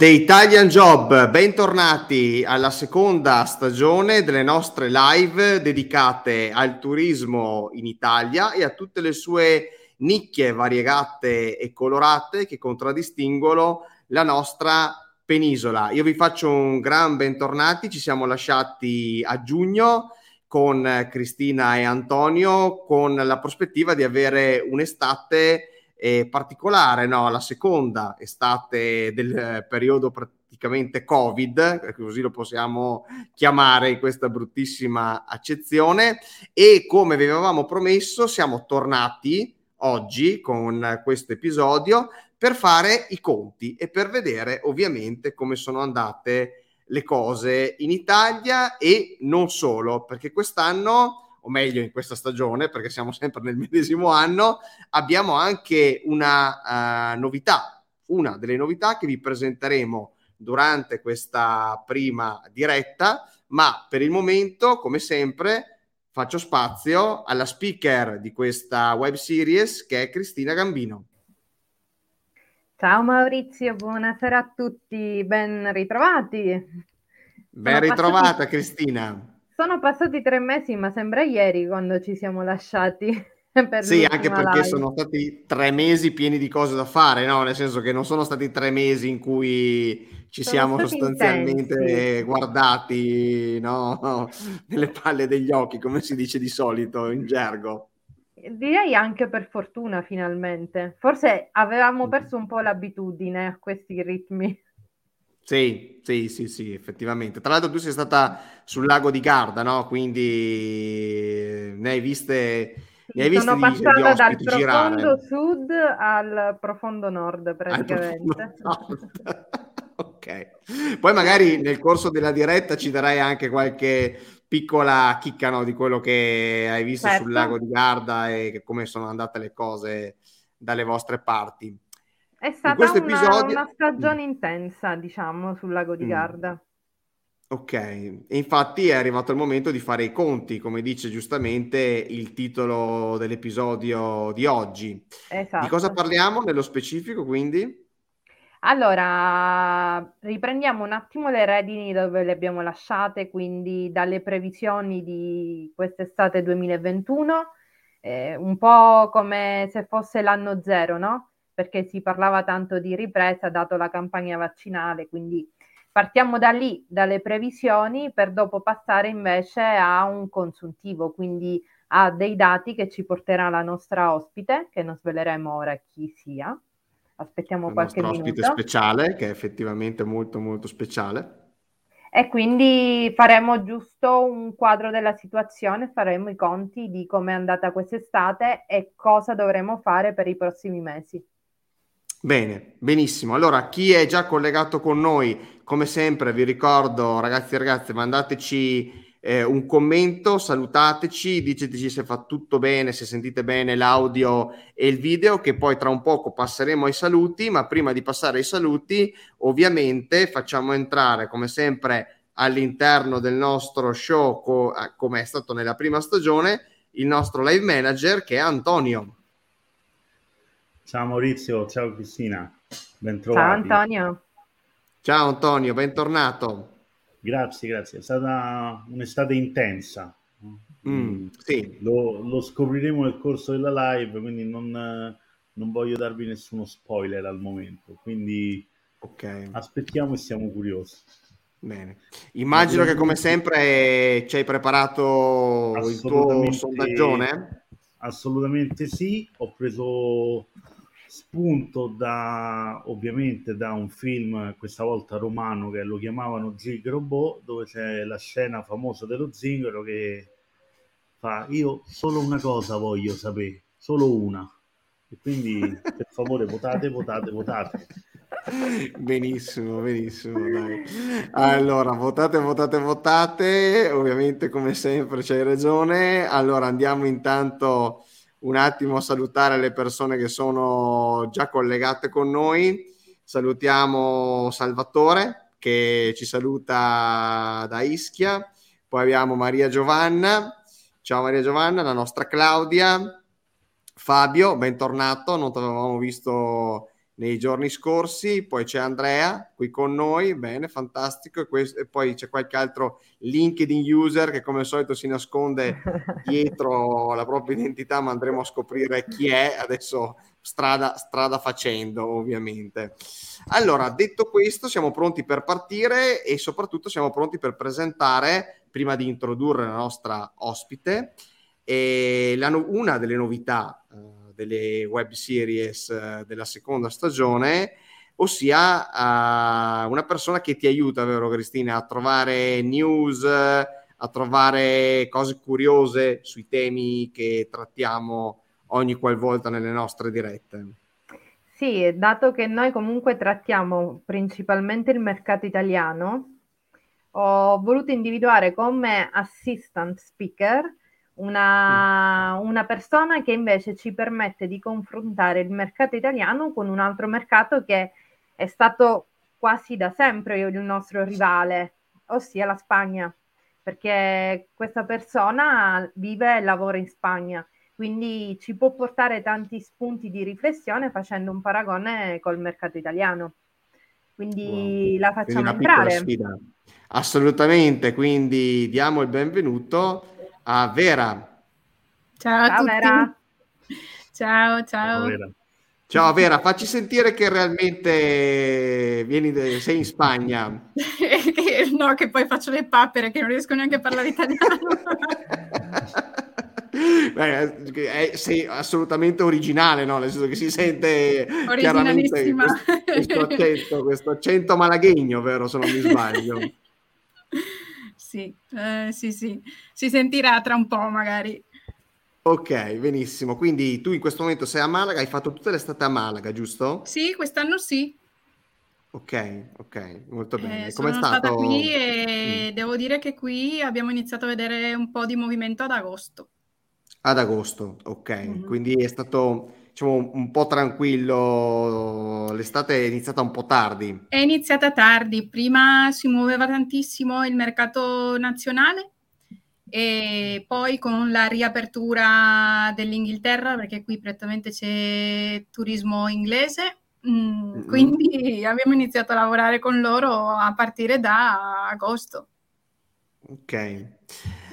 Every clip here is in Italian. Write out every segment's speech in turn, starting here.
The Italian Job, bentornati alla seconda stagione delle nostre live dedicate al turismo in Italia e a tutte le sue nicchie variegate e colorate che contraddistinguono la nostra penisola. Io vi faccio un gran bentornati, ci siamo lasciati a giugno con Cristina e Antonio con la prospettiva di avere un'estate eh, particolare, no? la seconda estate del periodo praticamente Covid, così lo possiamo chiamare in questa bruttissima accezione, e come vi avevamo promesso siamo tornati oggi con questo episodio per fare i conti e per vedere ovviamente come sono andate le cose in Italia e non solo, perché quest'anno o meglio in questa stagione, perché siamo sempre nel medesimo anno, abbiamo anche una uh, novità, una delle novità che vi presenteremo durante questa prima diretta, ma per il momento, come sempre, faccio spazio alla speaker di questa web series che è Cristina Gambino. Ciao Maurizio, buonasera a tutti, ben ritrovati. Ben ritrovata passati... Cristina. Sono passati tre mesi, ma sembra ieri quando ci siamo lasciati. sì, anche perché live. sono stati tre mesi pieni di cose da fare, no? Nel senso che non sono stati tre mesi in cui ci sono siamo sostanzialmente intensi. guardati no? nelle palle degli occhi, come si dice di solito in gergo. Direi anche per fortuna, finalmente. Forse avevamo perso un po' l'abitudine a questi ritmi. Sì, sì, sì, sì, effettivamente. Tra l'altro tu sei stata sul lago di Garda, no? Quindi ne hai viste, ne hai viste Sono di, passata dal profondo girare. sud al profondo nord praticamente. Profondo nord. ok. Poi magari nel corso della diretta ci darai anche qualche piccola chicca no, di quello che hai visto certo. sul lago di Garda e come sono andate le cose dalle vostre parti. È stata una, episodio... una, stagione intensa, diciamo, sul lago di mm. Garda. Ok, e infatti è arrivato il momento di fare i conti, come dice giustamente il titolo dell'episodio di oggi. Esatto. Di cosa parliamo nello specifico, quindi? Allora, riprendiamo un attimo le redini dove le abbiamo lasciate, quindi dalle previsioni di quest'estate 2021, eh, un po' come se fosse l'anno zero, no? perché si parlava tanto di ripresa dato la campagna vaccinale, quindi partiamo da lì, dalle previsioni, per dopo passare invece a un consuntivo, quindi a dei dati che ci porterà la nostra ospite, che non sveleremo ora chi sia. Aspettiamo Il qualche minuto. ospite speciale, che è effettivamente molto molto speciale. E quindi faremo giusto un quadro della situazione, faremo i conti di come è andata quest'estate e cosa dovremo fare per i prossimi mesi. Bene, benissimo. Allora, chi è già collegato con noi, come sempre vi ricordo, ragazzi e ragazze, mandateci eh, un commento, salutateci, diceteci se fa tutto bene, se sentite bene l'audio e il video, che poi tra un poco passeremo ai saluti, ma prima di passare ai saluti, ovviamente facciamo entrare, come sempre, all'interno del nostro show, co- eh, come è stato nella prima stagione, il nostro live manager che è Antonio. Ciao Maurizio, ciao Cristina, bentrovati. Ciao Antonio. Ciao Antonio, bentornato. Grazie, grazie. È stata un'estate intensa. Mm, sì. lo, lo, scopriremo nel corso della live, quindi non, non, voglio darvi nessuno spoiler al momento. Quindi okay. aspettiamo e siamo curiosi. Bene. Immagino che come sempre ci hai preparato il tuo sondaggione. Assolutamente sì, ho preso spunto da ovviamente da un film questa volta romano che lo chiamavano Zig Robot dove c'è la scena famosa dello zingaro che fa io solo una cosa voglio sapere solo una e quindi per favore votate votate votate. Benissimo benissimo dai. allora votate votate votate. Ovviamente come sempre c'hai ragione. Allora andiamo intanto un attimo salutare le persone che sono già collegate con noi. Salutiamo Salvatore che ci saluta da Ischia, poi abbiamo Maria Giovanna, ciao Maria Giovanna, la nostra Claudia, Fabio, bentornato, non ti avevamo visto nei giorni scorsi, poi c'è Andrea qui con noi, bene, fantastico, e, questo, e, poi c'è qualche altro LinkedIn user che come al solito si nasconde dietro la propria identità, ma andremo a scoprire chi è adesso strada, strada facendo ovviamente. Allora, detto questo, siamo pronti per partire e soprattutto siamo pronti per presentare, prima di introdurre la nostra ospite, e la, una delle novità eh, delle web series eh, della seconda stagione, ossia uh, una persona che ti aiuta, vero Cristina, a trovare news, a trovare cose curiose sui temi che trattiamo ogni qualvolta nelle nostre dirette. Sì, dato che noi comunque trattiamo principalmente il mercato italiano, ho voluto individuare come assistant speaker una, una, persona che invece ci permette di confrontare il mercato italiano con un altro mercato che è stato quasi da sempre il nostro rivale, ossia la Spagna, perché questa persona vive e lavora in Spagna, quindi ci può portare tanti spunti di riflessione facendo un paragone col mercato italiano. Quindi wow. la facciamo quindi entrare. Assolutamente, quindi diamo il benvenuto a Vera. Ciao a ciao, tutti. Vera. Ciao, ciao. Vera. Ciao Vera, facci sentire che realmente vieni de- sei in Spagna. no, che poi faccio le papere che non riesco neanche a parlare italiano. Beh, è, sei assolutamente originale, no? Nel senso che si sente chiaramente questo, questo, accento, questo accento malaghegno, vero? Se non mi sbaglio. Sì, eh, sì, sì, si sentirà tra un po' magari. Ok, benissimo. Quindi tu in questo momento sei a Malaga, hai fatto tutta l'estate a Malaga, giusto? Sì, quest'anno sì. Ok, ok, molto bene. Eh, Come sono stato... stata qui e mm. devo dire che qui abbiamo iniziato a vedere un po' di movimento ad agosto. Ad agosto, ok. Mm-hmm. Quindi è stato diciamo, un po' tranquillo, l'estate è iniziata un po' tardi. È iniziata tardi, prima si muoveva tantissimo il mercato nazionale e poi con la riapertura dell'Inghilterra, perché qui prettamente c'è turismo inglese, mm, quindi abbiamo iniziato a lavorare con loro a partire da agosto. Ok.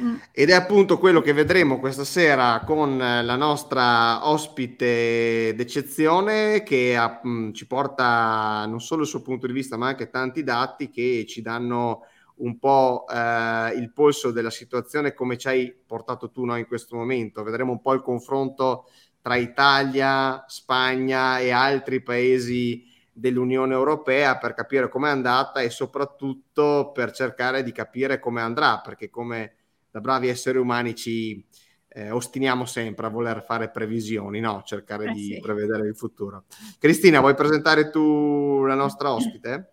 Mm. Ed è appunto quello che vedremo questa sera con la nostra ospite d'eccezione che ha, mh, mm, ci porta non solo il suo punto di vista ma anche tanti dati che ci danno un po' eh, il polso della situazione come ci hai portato tu no, in questo momento. Vedremo un po' il confronto tra Italia, Spagna e altri paesi dell'Unione Europea per capire com'è andata e soprattutto per cercare di capire come andrà, perché come da bravi esseri umani ci eh, ostiniamo sempre a voler fare previsioni, no? cercare eh di sì. prevedere il futuro. Cristina, vuoi presentare tu la nostra ospite?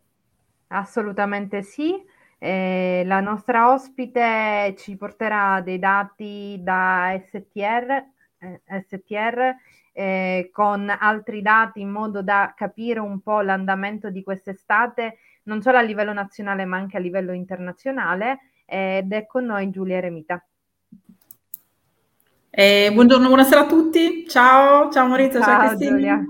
Assolutamente sì. Eh, la nostra ospite ci porterà dei dati da STR, eh, STR eh, con altri dati in modo da capire un po' l'andamento di quest'estate, non solo a livello nazionale ma anche a livello internazionale. Ed è con noi Giulia Remita. Eh, buongiorno, buonasera a tutti. Ciao, ciao Maurizio, ciao, ciao Giulia.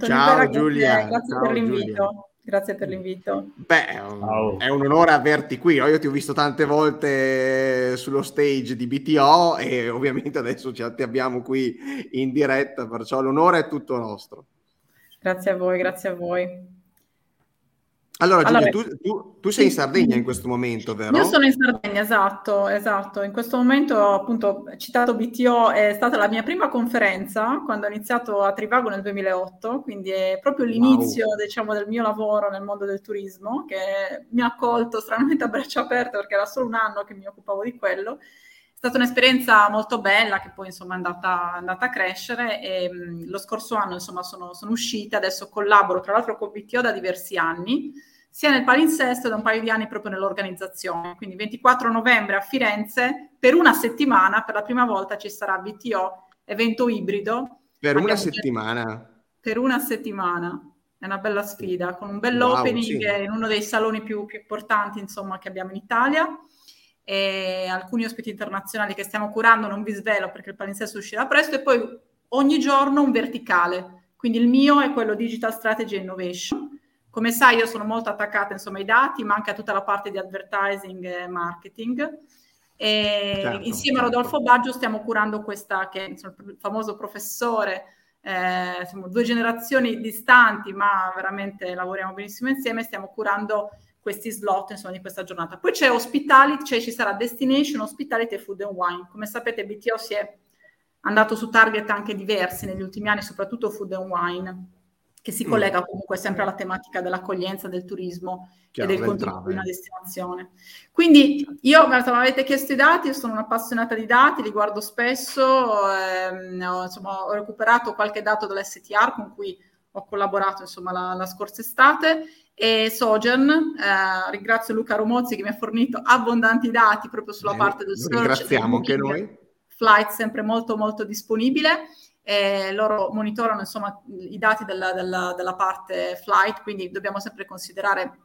Ciao Giulia. Grazie ciao, per l'invito. Giulia. Grazie per l'invito. Beh, è un, è un onore averti qui. Io ti ho visto tante volte sullo stage di BTO e ovviamente adesso ti abbiamo qui in diretta, perciò l'onore è tutto nostro. Grazie a voi, grazie a voi. Allora, Giulia, allora, tu, tu, tu, sei in Sardegna in questo momento, vero? Io sono in Sardegna, esatto, esatto. In questo momento, appunto, citato BTO, è stata la mia prima conferenza quando ho iniziato a Trivago nel 2008, quindi è proprio l'inizio, wow. diciamo, del mio lavoro nel mondo del turismo, che mi ha accolto stranamente a braccia aperte perché era solo un anno che mi occupavo di quello. È stata un'esperienza molto bella che poi, insomma, è andata, è andata a crescere e mh, lo scorso anno, insomma, sono, sono uscita, adesso collaboro, tra l'altro, con BTO da diversi anni sia nel palinsesto da un paio di anni proprio nell'organizzazione. Quindi 24 novembre a Firenze, per una settimana, per la prima volta ci sarà BTO, evento ibrido. Per una settimana? Per una settimana. È una bella sfida, con un bell'opening wow, sì. in uno dei saloni più, più importanti insomma, che abbiamo in Italia. E alcuni ospiti internazionali che stiamo curando, non vi svelo perché il palinsesto uscirà presto, e poi ogni giorno un verticale. Quindi il mio è quello Digital Strategy Innovation. Come sai, io sono molto attaccata insomma, ai dati, ma anche a tutta la parte di advertising e marketing. E certo, insieme certo. a Rodolfo Baggio stiamo curando questa, che è insomma, il famoso professore, eh, insomma, due generazioni distanti, ma veramente lavoriamo benissimo insieme, stiamo curando questi slot insomma, di questa giornata. Poi c'è Hospitality, cioè ci sarà Destination, Hospitality e Food and Wine. Come sapete BTO si è andato su target anche diversi negli ultimi anni, soprattutto Food and Wine, che si mm. collega comunque sempre alla tematica dell'accoglienza, del turismo Chiaro, e del contenuto di una destinazione. Quindi io, mi avete chiesto i dati, io sono un'appassionata di dati, li guardo spesso, ehm, ho, insomma, ho recuperato qualche dato dall'STR con cui ho collaborato insomma, la, la scorsa estate e Sogen, eh, ringrazio Luca Romozzi che mi ha fornito abbondanti dati proprio sulla Bene, parte del search. Ringraziamo anche noi. Flight sempre molto molto disponibile. Eh, loro monitorano insomma i dati della, della, della, parte flight, quindi dobbiamo sempre considerare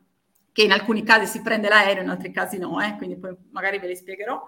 che in alcuni casi si prende l'aereo, in altri casi no, eh, quindi poi magari ve li spiegherò.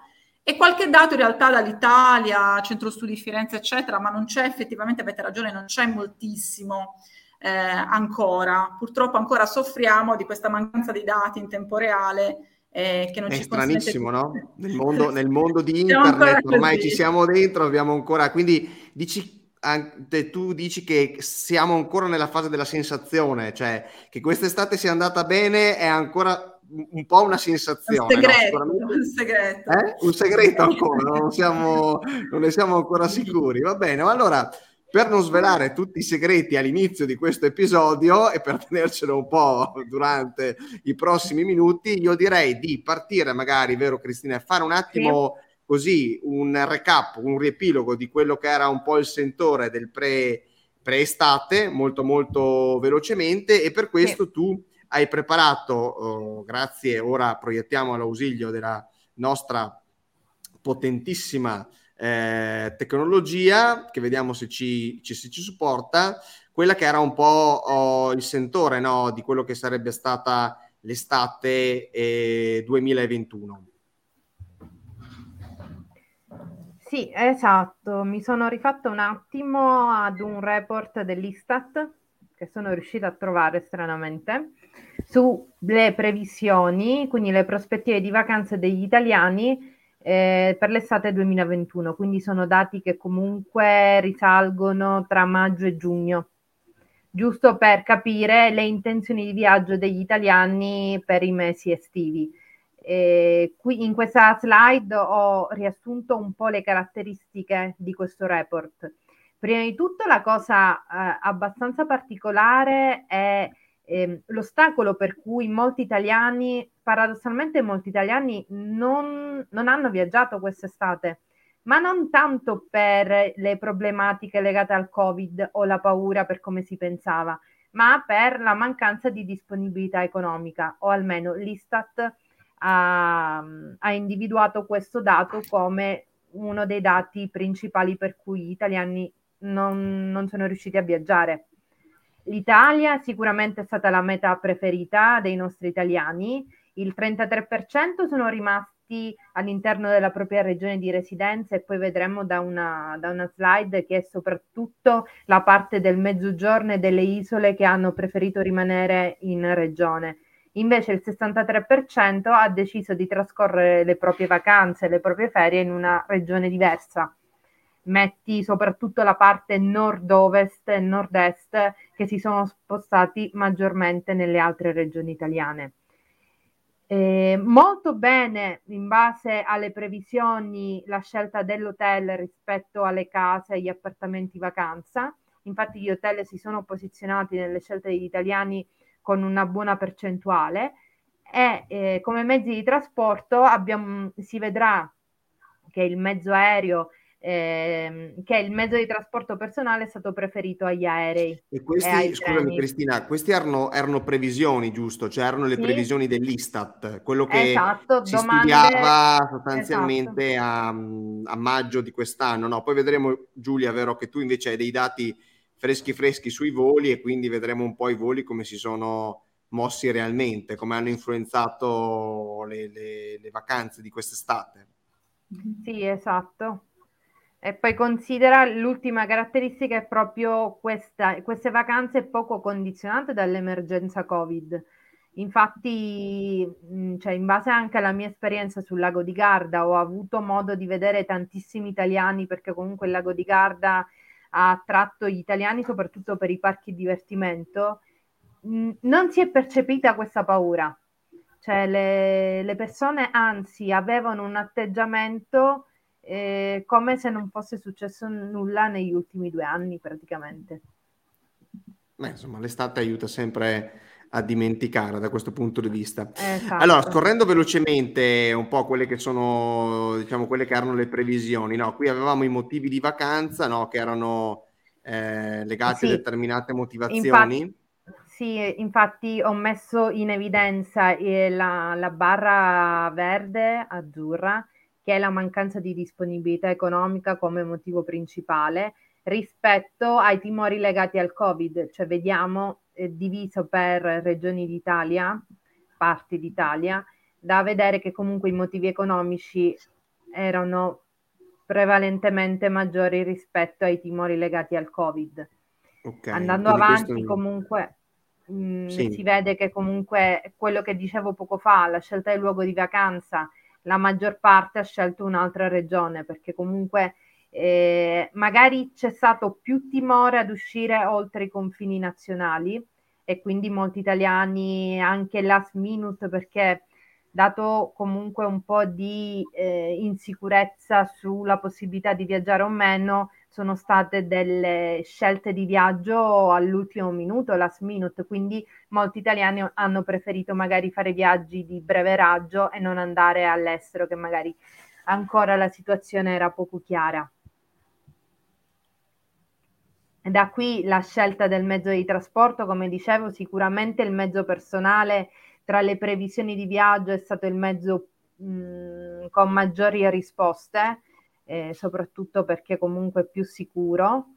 E qualche dato in realtà dall'Italia, Centro Studi Firenze, eccetera, ma non c'è effettivamente, avete ragione, non c'è moltissimo eh, ancora. Purtroppo ancora soffriamo di questa mancanza di dati in tempo reale. Eh, che non è ci stranissimo, no? Nel mondo, nel mondo di internet ormai ci siamo dentro, abbiamo ancora. Quindi dici anche tu dici che siamo ancora nella fase della sensazione, cioè che quest'estate sia andata bene è ancora un po' una sensazione. Un segreto, no? un, segreto. Eh? un segreto ancora, non, siamo, non ne siamo ancora sicuri. Va bene, ma allora per non svelare tutti i segreti all'inizio di questo episodio e per tenercelo un po' durante i prossimi minuti, io direi di partire magari, vero Cristina, e fare un attimo sì. così un recap, un riepilogo di quello che era un po' il sentore del pre, pre-estate, molto molto velocemente e per questo sì. tu hai preparato, oh, grazie, ora proiettiamo all'ausilio della nostra potentissima eh, tecnologia, che vediamo se ci, ci, se ci, supporta, quella che era un po' oh, il sentore no, di quello che sarebbe stata l'estate eh, 2021. Sì, esatto, mi sono rifatto un attimo ad un report dell'Istat che sono riuscita a trovare stranamente sulle previsioni, quindi le prospettive di vacanze degli italiani eh, per l'estate 2021, quindi sono dati che comunque risalgono tra maggio e giugno, giusto per capire le intenzioni di viaggio degli italiani per i mesi estivi. Eh, qui in questa slide ho riassunto un po' le caratteristiche di questo report. Prima di tutto la cosa eh, abbastanza particolare è eh, l'ostacolo per cui molti italiani, paradossalmente molti italiani non, non hanno viaggiato quest'estate, ma non tanto per le problematiche legate al Covid o la paura per come si pensava, ma per la mancanza di disponibilità economica, o almeno l'Istat ha, ha individuato questo dato come uno dei dati principali per cui gli italiani non, non sono riusciti a viaggiare. L'Italia sicuramente è stata la meta preferita dei nostri italiani, il 33% sono rimasti all'interno della propria regione di residenza e poi vedremo da una, da una slide che è soprattutto la parte del mezzogiorno e delle isole che hanno preferito rimanere in regione. Invece il 63% ha deciso di trascorrere le proprie vacanze, le proprie ferie in una regione diversa metti soprattutto la parte nord-ovest e nord-est che si sono spostati maggiormente nelle altre regioni italiane. Eh, molto bene in base alle previsioni la scelta dell'hotel rispetto alle case e agli appartamenti vacanza. Infatti gli hotel si sono posizionati nelle scelte degli italiani con una buona percentuale e eh, come mezzi di trasporto abbiamo, si vedrà che il mezzo aereo ehm, che il mezzo di trasporto personale è stato preferito agli aerei. E questi, scusami. Cristina, questi erano, erano, previsioni, giusto? Cioè erano le sì. previsioni dell'Istat, quello che esatto, si domande... studiava sostanzialmente esatto. a, a, maggio di quest'anno. No, poi vedremo, Giulia, vero che tu invece hai dei dati freschi freschi sui voli e quindi vedremo un po' i voli come si sono mossi realmente, come hanno influenzato le, le, le vacanze di quest'estate. Sì, esatto. E poi considera l'ultima caratteristica è proprio questa, queste vacanze poco condizionate dall'emergenza Covid. Infatti, cioè, in base anche alla mia esperienza sul lago di Garda, ho avuto modo di vedere tantissimi italiani perché comunque il lago di Garda ha attratto gli italiani soprattutto per i parchi divertimento. Non si è percepita questa paura, cioè le, le persone anzi avevano un atteggiamento eh, come se non fosse successo nulla negli ultimi due anni praticamente. Beh, insomma, l'estate aiuta sempre a dimenticare da questo punto di vista. Esatto. Allora, scorrendo velocemente un po' quelle che sono, diciamo, quelle che erano le previsioni, no? Qui avevamo i motivi di vacanza, no? Che erano eh, legati sì. a determinate motivazioni. Infatti, sì, infatti ho messo in evidenza eh, la, la barra verde azzurra che è la mancanza di disponibilità economica come motivo principale rispetto ai timori legati al Covid, cioè vediamo eh, diviso per regioni d'Italia, parti d'Italia, da vedere che comunque i motivi economici erano prevalentemente maggiori rispetto ai timori legati al Covid. Okay, Andando avanti questo... comunque mh, mm, sì. si vede che comunque quello che dicevo poco fa, la scelta del luogo di vacanza, la maggior parte ha scelto un'altra regione perché comunque eh, magari c'è stato più timore ad uscire oltre i confini nazionali e quindi molti italiani anche last minute perché dato comunque un po' di eh, insicurezza sulla possibilità di viaggiare o meno, sono state delle scelte di viaggio all'ultimo minuto, last minute, quindi molti italiani hanno preferito magari fare viaggi di breve raggio e non andare all'estero, che magari ancora la situazione era poco chiara. Da qui la scelta del mezzo di trasporto, come dicevo, sicuramente il mezzo personale tra le previsioni di viaggio è stato il mezzo mh, con maggiori risposte eh, soprattutto perché comunque è più sicuro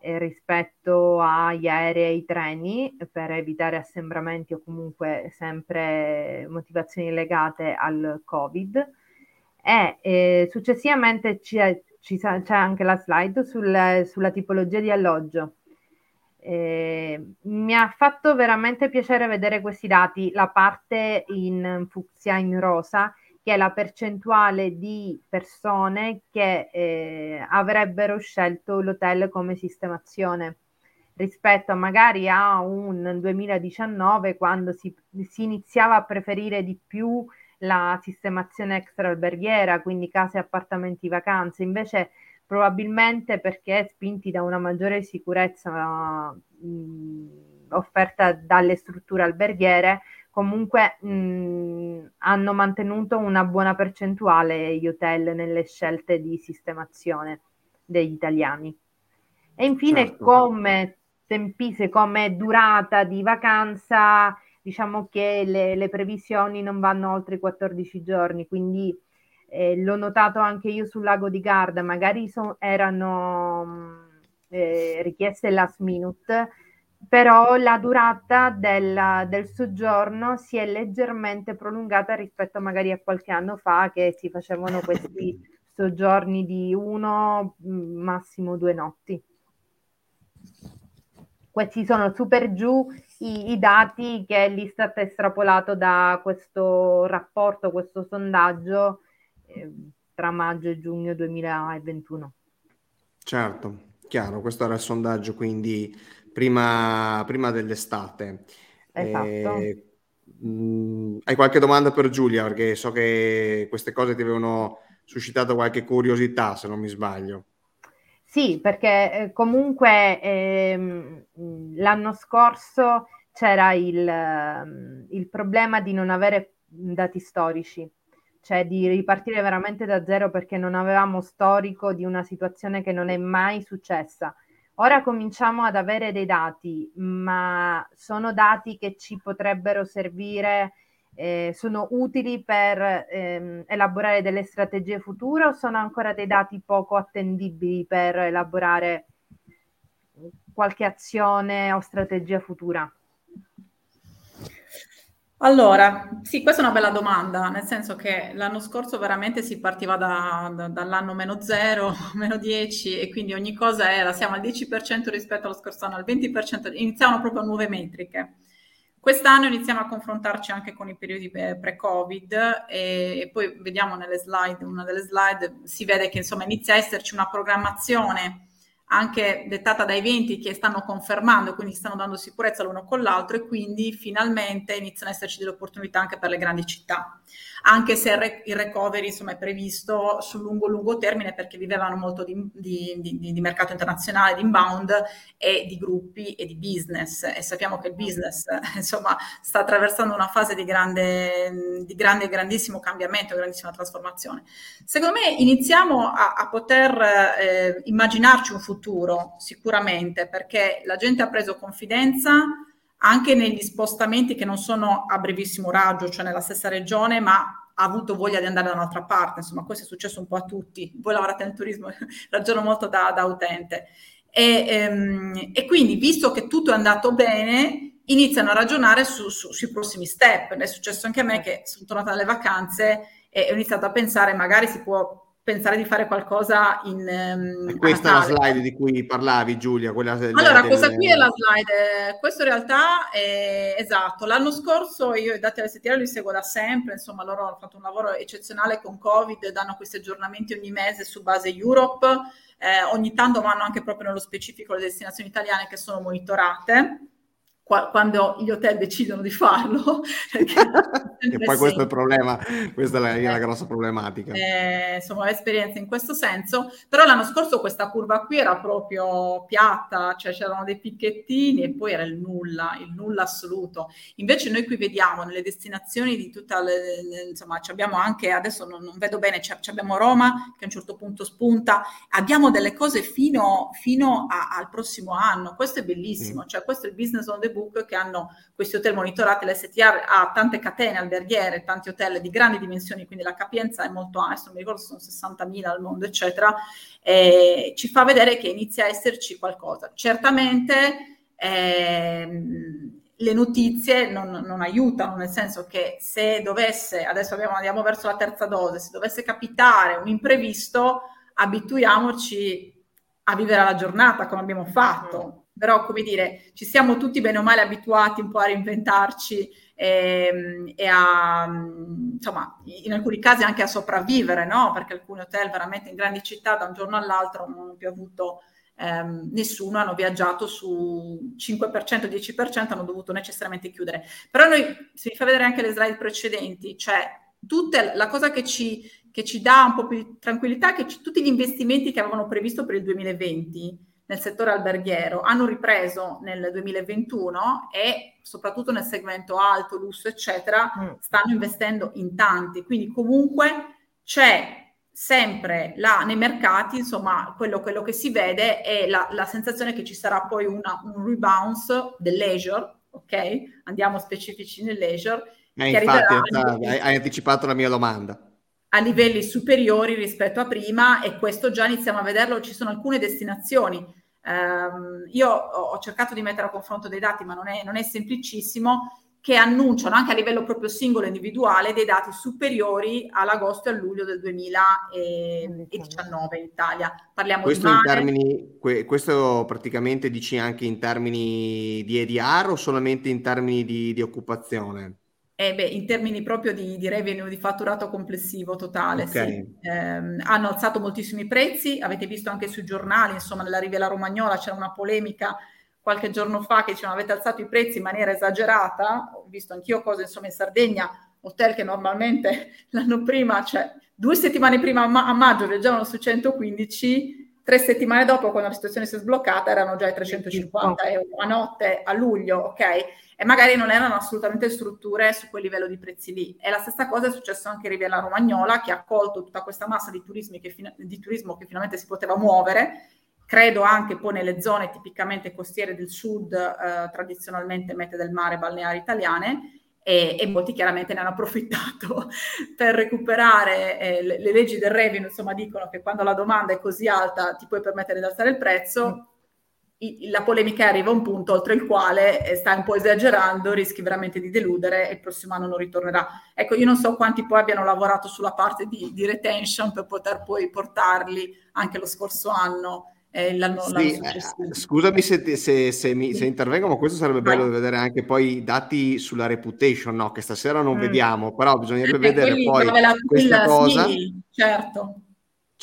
eh, rispetto agli aerei e ai treni per evitare assembramenti o comunque sempre motivazioni legate al Covid. E eh, successivamente c'è, c'è, anche la slide sul, sulla tipologia di alloggio. Eh, mi ha fatto veramente piacere vedere questi dati, la parte in fucsia in rosa che è la percentuale di persone che eh, avrebbero scelto l'hotel come sistemazione rispetto a magari a un 2019 quando si, si iniziava a preferire di più la sistemazione extra alberghiera, quindi case, appartamenti, vacanze, invece probabilmente perché spinti da una maggiore sicurezza mh, offerta dalle strutture alberghiere, comunque mh, hanno mantenuto una buona percentuale gli hotel nelle scelte di sistemazione degli italiani. E infine certo. come tempise, come durata di vacanza, diciamo che le, le, previsioni non vanno oltre i 14 giorni, quindi eh, l'ho notato anche io sul lago di Garda, magari so, erano eh, richieste last minute, però la durata del, del, soggiorno si è leggermente prolungata rispetto magari a qualche anno fa che si facevano questi soggiorni di uno, mm, massimo due notti. Questi sono super giù i, i dati che l'Istat ha estrapolato da questo rapporto, questo sondaggio eh, tra maggio e giugno 2021. Certo, chiaro, questo era il sondaggio quindi prima, prima dell'estate. Esatto. Eh, mh, hai qualche domanda per Giulia? Perché so che queste cose ti avevano suscitato qualche curiosità, se non mi sbaglio. Sì, perché eh, comunque ehm, l'anno scorso c'era il, ehm, il, problema di non avere dati storici, cioè di ripartire veramente da zero perché non avevamo storico di una situazione che non è mai successa. Ora cominciamo ad avere dei dati, ma sono dati che ci potrebbero servire, eh, sono utili per ehm, elaborare delle strategie future o sono ancora dei dati poco attendibili per elaborare qualche azione o strategia futura? Allora, sì, questa è una bella domanda, nel senso che l'anno scorso veramente si partiva da, da, dall'anno meno 0, meno 10 e quindi ogni cosa era, siamo al 10% rispetto allo scorso anno, al 20%, iniziamo proprio nuove metriche. Quest'anno iniziamo a confrontarci anche con i periodi pre-Covid e, e poi vediamo nelle slide, una delle slide, si vede che insomma inizia a esserci una programmazione anche dettata da eventi che stanno confermando, quindi stanno dando sicurezza l'uno con l'altro e quindi finalmente iniziano ad esserci delle opportunità anche per le grandi città anche se il recovery insomma, è previsto sul lungo lungo termine perché vivevano molto di, di, di, di, mercato internazionale, di inbound e di gruppi e di business e sappiamo che il business insomma, sta attraversando una fase di grande, di grande grandissimo cambiamento, grandissima trasformazione. Secondo me iniziamo a, a poter eh, immaginarci un futuro sicuramente perché la gente ha preso confidenza anche negli spostamenti che non sono a brevissimo raggio, cioè nella stessa regione, ma ha avuto voglia di andare da un'altra parte. Insomma, questo è successo un po' a tutti. Voi lavorate nel turismo, ragiono molto da, da utente. E, ehm, e, quindi, visto che tutto è andato bene, iniziano a ragionare su, su, sui prossimi step. È successo anche a me che sono tornata dalle vacanze e ho iniziato a pensare magari si può pensare di fare qualcosa in... Um, questa è la slide di cui parlavi Giulia. Quella allora, del... questa qui è la slide. Questo in realtà è esatto. L'anno scorso io i dati dell'STR li seguo da sempre, insomma loro hanno fatto un lavoro eccezionale con Covid, danno questi aggiornamenti ogni mese su base Europe. Eh, ogni tanto vanno anche proprio nello specifico le destinazioni italiane che sono monitorate quando gli hotel decidono di farlo. e poi questo è il problema, questa è la, la grossa problematica. Eh, insomma, l'esperienza in questo senso, però l'anno scorso questa curva qui era proprio piatta, cioè c'erano dei picchettini e poi era il nulla, il nulla assoluto. Invece noi qui vediamo nelle destinazioni di tutta, le, le, insomma, abbiamo anche, adesso non, non vedo bene, abbiamo Roma che a un certo punto spunta, abbiamo delle cose fino, fino a, al prossimo anno, questo è bellissimo, mm. cioè questo è il business on the book che hanno questi hotel monitorati, l'STR ha tante catene alberghiere, tanti hotel di grandi dimensioni, quindi la capienza è molto non mi ricordo sono 60.000 al mondo, eccetera, e ci fa vedere che inizia a esserci qualcosa. Certamente ehm, le notizie non, non, aiutano, nel senso che se dovesse, adesso abbiamo, andiamo verso la terza dose, se dovesse capitare un imprevisto, abituiamoci a vivere la giornata come abbiamo fatto però come dire, ci siamo tutti bene o male abituati un po' a reinventarci e, ehm, e a, insomma, in alcuni casi anche a sopravvivere, no? Perché alcuni hotel veramente in grandi città da un giorno all'altro non hanno più avuto ehm, nessuno, hanno viaggiato su 5%, 10%, hanno dovuto necessariamente chiudere. Però noi, se vi fa vedere anche le slide precedenti, cioè tutte, la cosa che ci, che ci dà un po' più di tranquillità è che ci, tutti gli investimenti che avevano previsto per il 2020 nel settore alberghiero hanno ripreso nel 2021 e soprattutto nel segmento alto, lusso, eccetera, mm. stanno investendo in tanti. Quindi comunque c'è sempre là nei mercati, insomma, quello, quello che si vede è la, la, sensazione che ci sarà poi una, un rebounce del leisure, ok? Andiamo specifici nel leisure. Eh, infatti, hai, hai anticipato la mia domanda a livelli superiori rispetto a prima e questo già iniziamo a vederlo, ci sono alcune destinazioni. Um, io ho cercato di mettere a confronto dei dati, ma non è, non è semplicissimo, che annunciano anche a livello proprio singolo individuale dei dati superiori all'agosto e a luglio del 2019 in Italia. Parliamo questo, di in termini, questo praticamente dici anche in termini di EDR o solamente in termini di, di occupazione? Eh beh, in termini proprio di, di, revenue, di fatturato complessivo totale, okay. sì. eh, hanno alzato moltissimi prezzi, avete visto anche sui giornali, insomma nella Riviera Romagnola c'era una polemica qualche giorno fa che dicevano avete alzato i prezzi in maniera esagerata, ho visto anch'io cose insomma in Sardegna, hotel che normalmente l'anno prima, cioè due settimane prima a, ma- a maggio viaggiavano su 115, tre settimane dopo quando la situazione si è sbloccata erano già ai 350 euro a notte a luglio, ok? e magari non erano assolutamente strutture su quel livello di prezzi lì. E la stessa cosa è successo anche in Riviera Romagnola, che ha accolto tutta questa massa di, che, di turismo che finalmente si poteva muovere, credo anche poi nelle zone tipicamente costiere del sud, eh, tradizionalmente mete del mare, balneari italiane, e, e, molti chiaramente ne hanno approfittato per recuperare eh, le, le, leggi del revenue, insomma dicono che quando la domanda è così alta ti puoi permettere di alzare il prezzo, la polemica arriva a un punto oltre il quale eh, stai un po' esagerando, rischi veramente di deludere e il prossimo anno non ritornerà. Ecco, io non so quanti poi abbiano lavorato sulla parte di, di retention per poter poi portarli anche lo scorso anno. Eh, l'anno, sì, l'anno eh, scusami se, se, se, mi, se, intervengo, ma questo sarebbe bello Vai. vedere anche poi i dati sulla reputation, no? che stasera non mm. vediamo, però bisognerebbe eh, vedere poi questa cosa. Sì, certo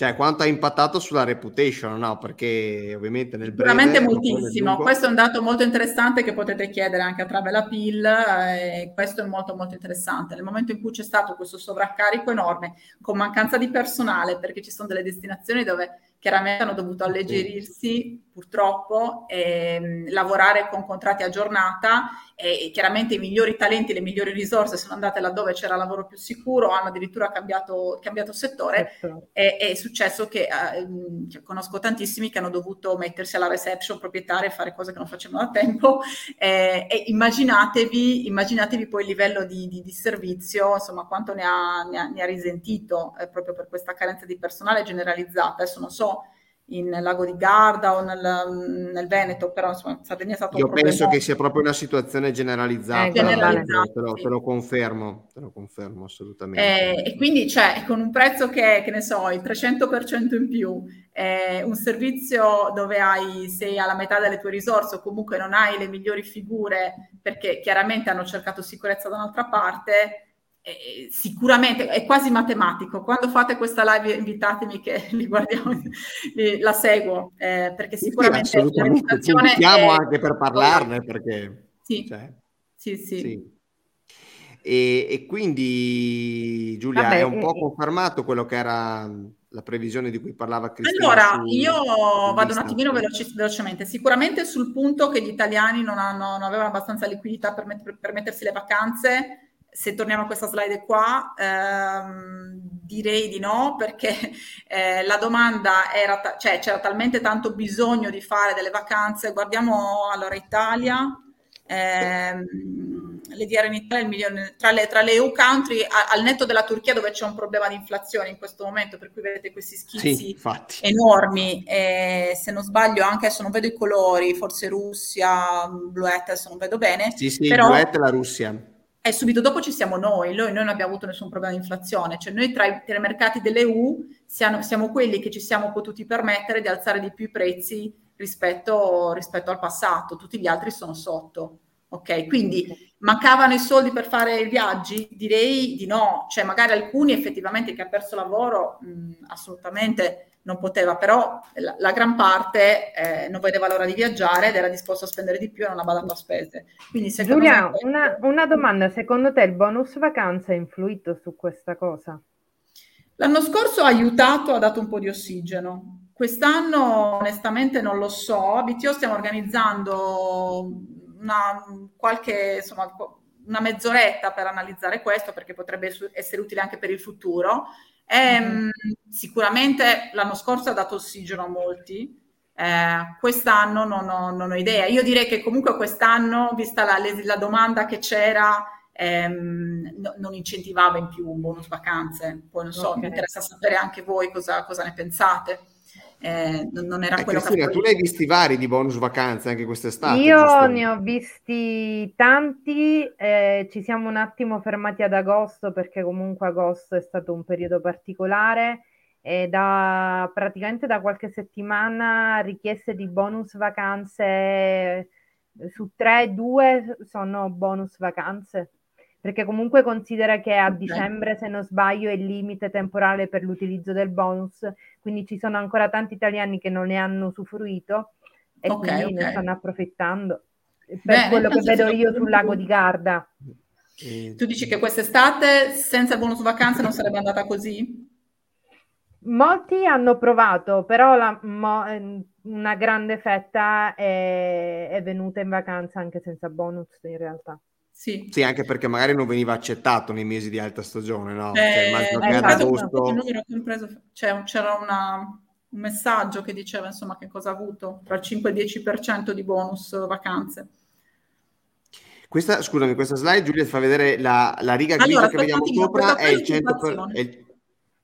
cioè, quanto ha impattato sulla reputation, no? Perché ovviamente nel breve... Sicuramente moltissimo. Questo è un dato molto interessante che potete chiedere anche a Travel Appeal eh, questo è molto molto interessante. Nel momento in cui c'è stato questo sovraccarico enorme, con mancanza di personale, perché ci sono delle destinazioni dove chiaramente hanno dovuto alleggerirsi purtroppo, ehm, lavorare con contratti a giornata e, e, chiaramente i migliori talenti, le migliori risorse sono andate laddove c'era lavoro più sicuro, hanno addirittura cambiato, cambiato settore certo. e è successo che eh, conosco tantissimi che hanno dovuto mettersi alla reception proprietaria e fare cose che non facevano da tempo eh, e immaginatevi, immaginatevi poi il livello di, di, di servizio, insomma quanto ne ha, ne ha, ne ha risentito eh, proprio per questa carenza di personale generalizzata. Adesso non so in Lago di Garda o nel, nel Veneto, però insomma Sardegna è stato Io penso che sia proprio una situazione generalizzata, eh, generalizzata te, lo, te, lo, confermo, te lo confermo assolutamente. Eh, e quindi cioè, con un prezzo che, che ne so, il 300% in più, eh, un servizio dove hai, sei alla metà delle tue risorse o comunque non hai le migliori figure perché chiaramente hanno cercato sicurezza da un'altra parte, eh, sicuramente è quasi matematico. Quando fate questa live invitatemi che li guardiamo, li, la seguo, eh, perché sicuramente sì, assolutamente. Siamo anche per parlarne perché... Sì, cioè, sì, sì. sì. E, e, quindi Giulia Vabbè, è un po' confermato quello che era la previsione di cui parlava Cristina. Allora, io vado un attimino veloci, velocemente. Sicuramente sul punto che gli italiani non, hanno, non avevano abbastanza liquidità per, met- per mettersi le vacanze, se torniamo a questa slide qua, ehm, direi di no, perché eh, la domanda era, ta- cioè c'era talmente tanto bisogno di fare delle vacanze. Guardiamo allora Italia, ehm, le diare in Italia il milione, tra, le, tra le EU country, a, al netto della Turchia dove c'è un problema di inflazione in questo momento, per cui vedete questi schizzi sì, enormi. E, se non sbaglio, anche adesso non vedo i colori, forse Russia, Bluette, adesso non vedo bene. Sì, sì, però, Bluette la Russia e subito dopo ci siamo noi, noi, non abbiamo avuto nessun problema di inflazione, cioè noi tra i, tra i mercati dell'EU siamo, siamo, quelli che ci siamo potuti permettere di alzare di più i prezzi rispetto, rispetto al passato, tutti gli altri sono sotto. Ok, quindi mancavano i soldi per fare i viaggi? Direi di no, cioè magari alcuni effettivamente che ha perso lavoro mh, assolutamente non poteva, però la, la gran parte eh, non vedeva l'ora di viaggiare ed era disposto a spendere di più e non ha badato a spese. Quindi, Giulia, me... una, una domanda, secondo te il bonus vacanza ha influito su questa cosa? L'anno scorso ha aiutato, ha dato un po' di ossigeno. Quest'anno onestamente non lo so. A BTO stiamo organizzando una, qualche, insomma, una mezz'oretta per analizzare questo perché potrebbe essere utile anche per il futuro mm-hmm. Sicuramente l'anno scorso ha dato ossigeno a molti, eh, quest'anno non ho, non ho, idea. Io direi che comunque quest'anno, vista la, la domanda che c'era, ehm, no, non incentivava in più un bonus vacanze. Poi non so, okay. mi interessa sapere anche voi cosa, cosa ne pensate eh, non era eh, quello Cristina, che... tu ne hai visti vari di bonus vacanze anche quest'estate? Io ne ho visti tanti, eh, ci siamo un attimo fermati ad agosto perché comunque agosto è stato un periodo particolare e da praticamente da qualche settimana richieste di bonus vacanze su tre, due sono bonus vacanze perché comunque considera che a dicembre, se non sbaglio, è il limite temporale per l'utilizzo del bonus, quindi ci sono ancora tanti italiani che non ne hanno usufruito e okay, quindi okay. ne stanno approfittando. Per Bene, quello che vedo io sul lago di Garda. Tu dici che quest'estate senza bonus vacanze non sarebbe andata così? Molti hanno provato, però la, mo, ehm, una grande fetta è, è venuta in vacanza anche senza bonus in realtà. Sì. sì. anche perché magari non veniva accettato nei mesi di alta stagione, no? Eh, cioè, eh, agosto... cioè, c'era una, un messaggio che diceva insomma che cosa ha avuto tra il 5 e il 10% di bonus vacanze. Questa, scusami, questa slide Giulia ti fa vedere la, la riga allora, che vediamo sopra è il 100%, per, è il,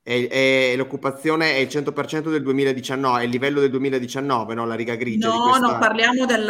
è, è, l'occupazione è il 100% del 2019, è il livello del 2019, no? La riga grigia. No, questa... no, parliamo del,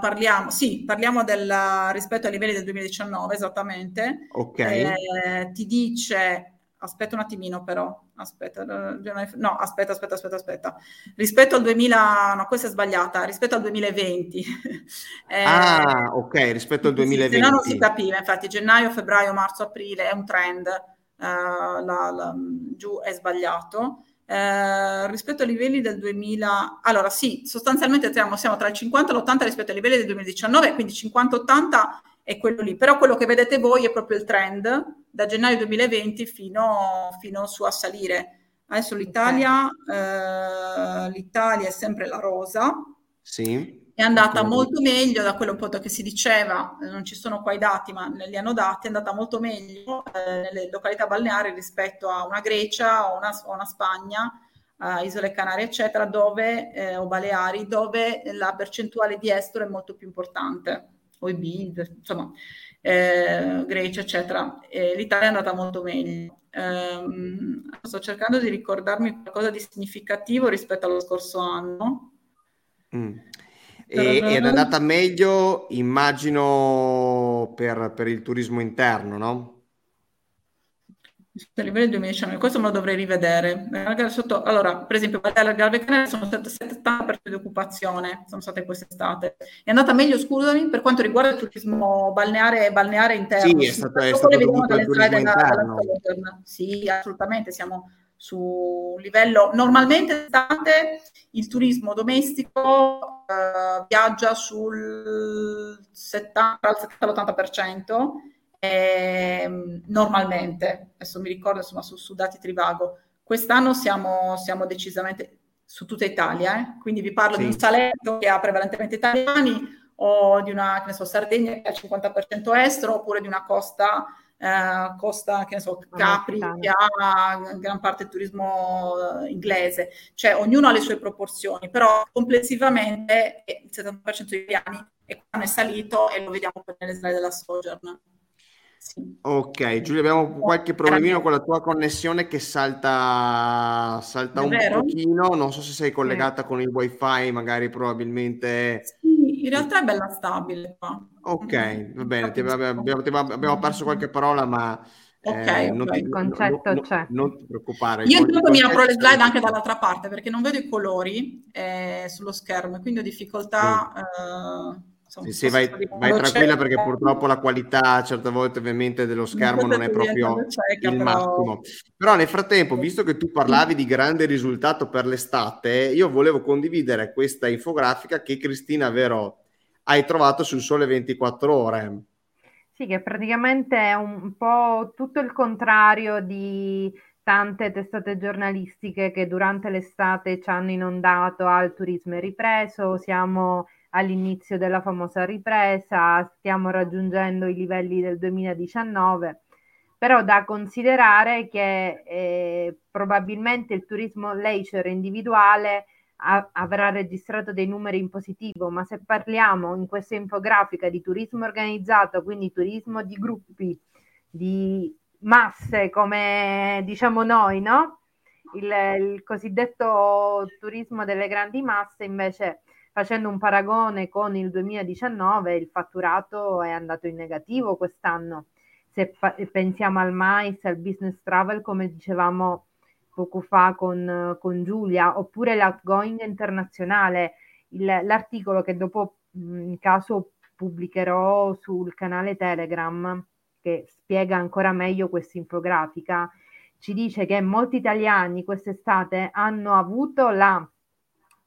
parliamo, sì, parliamo del, rispetto ai livelli del 2019, esattamente. Ok. Eh, ti dice, aspetta un attimino però, aspetta, no, aspetta, aspetta, aspetta, aspetta. Rispetto al 2000, no, questa è sbagliata, rispetto al 2020. eh, ah, ok, rispetto al 2020. Sì, se no non si capiva, infatti gennaio, febbraio, marzo, aprile è un trend eh, la, la, giù è sbagliato. Eh, rispetto ai livelli del 2000, allora sì, sostanzialmente siamo, siamo tra il 50 e l'80 rispetto ai livelli del 2019, quindi 50-80 è quello lì, però quello che vedete voi è proprio il trend da gennaio 2020 fino, fino su a salire. Adesso l'Italia, okay. eh, l'Italia è sempre la rosa. Sì è andata molto meglio da quello che si diceva, non ci sono qua i dati, ma li hanno dati, è andata molto meglio eh, nelle località balneari rispetto a una Grecia o una, o una Spagna, eh, Isole Canarie, eccetera, dove, eh, o Baleari, dove la percentuale di estero è molto più importante, o i BID, insomma, eh, Grecia, eccetera. L'Italia è andata molto meglio. Ehm, sto cercando di ricordarmi qualcosa di significativo rispetto allo scorso anno. Mm. E, ed è andata meglio, immagino, per, per il turismo interno, no? a livello 2019, questo me lo dovrei rivedere. Sotto, allora, per esempio, Valtella Garve Canale sono state 70% di occupazione, sono state quest'estate. È andata meglio, scusami, per quanto riguarda il turismo balneare, balneare interno. Sì, è stato, è stato dovuto al turismo interno. Sì, assolutamente, siamo su un livello normalmente il turismo domestico eh, viaggia sul 70 70-80% eh, normalmente adesso mi ricordo insomma su, su dati Trivago quest'anno siamo, siamo decisamente su tutta Italia eh? quindi vi parlo sì. di un Salento che ha prevalentemente italiani o di una che ne so, Sardegna che ha il 50% estero oppure di una costa eh, costa, che ne so, Capri, che ha gran parte del turismo eh, inglese, cioè ognuno ha le sue proporzioni, però complessivamente il 70% degli italiani è salito e lo vediamo nelle slide della Sojourn. Sì. Ok, Giulia, abbiamo qualche problemino con la tua connessione che salta, salta un pochino. Non so se sei collegata sì. con il wifi, magari probabilmente. Sì, in realtà è bella stabile qua. Ok, va bene, ti abbiamo, abbiamo, perso qualche parola, ma okay, eh, non okay. Ti, il concetto non, c'è. Non ti preoccupare. Io intanto mi apro le slide anche dall'altra parte perché non vedo i colori eh, sullo schermo, quindi ho difficoltà. Mm. Eh, Insomma, sì, sì, vai, vai tranquilla perché purtroppo la qualità certe volte ovviamente dello schermo non è proprio cieca, il però... massimo. Però nel frattempo, visto che tu parlavi di grande risultato per l'estate, io volevo condividere questa infografica che Cristina Vero hai trovato sul Sole 24 Ore. Sì, che praticamente è un po' tutto il contrario di tante testate giornalistiche che durante l'estate ci hanno inondato al turismo è ripreso, siamo all'inizio della famosa ripresa, stiamo raggiungendo i livelli del 2019, però da considerare che eh, probabilmente il turismo leisure individuale avrà registrato dei numeri in positivo, ma se parliamo in questa infografica di turismo organizzato, quindi turismo di gruppi, di masse come diciamo noi, no? Il, il cosiddetto turismo delle grandi masse invece facendo un paragone con il 2019, il fatturato è andato in negativo quest'anno. Se fa- pensiamo al MICE, al business travel, come dicevamo poco fa con, con Giulia, oppure l'outgoing internazionale, il, l'articolo che dopo in caso pubblicherò sul canale Telegram, che spiega ancora meglio questa infografica, ci dice che molti italiani quest'estate hanno avuto la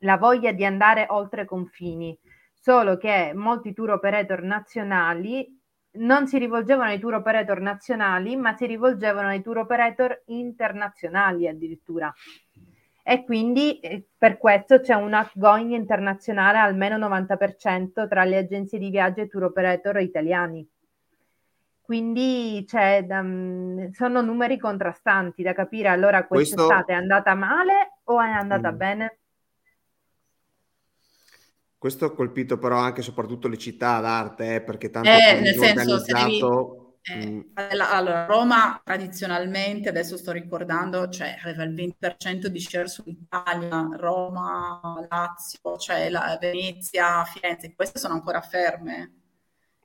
la voglia di andare oltre confini, solo che molti tour operator nazionali non si rivolgevano ai tour operator nazionali, ma si rivolgevano ai tour operator internazionali addirittura. E quindi eh, per questo c'è un outgoing internazionale almeno 90% tra le agenzie di viaggio e tour operator italiani. Quindi um, sono numeri contrastanti da capire. Allora quest'estate Questo... è andata male o è andata mm. bene? Questo ha colpito però anche e soprattutto le città d'arte, eh, perché tanto eh, nel senso, se devi, Eh, mm. allora, Roma tradizionalmente, adesso sto ricordando, cioè aveva il 20% di share sull'Italia, Roma, Lazio, cioè la, Venezia, Firenze, queste sono ancora ferme.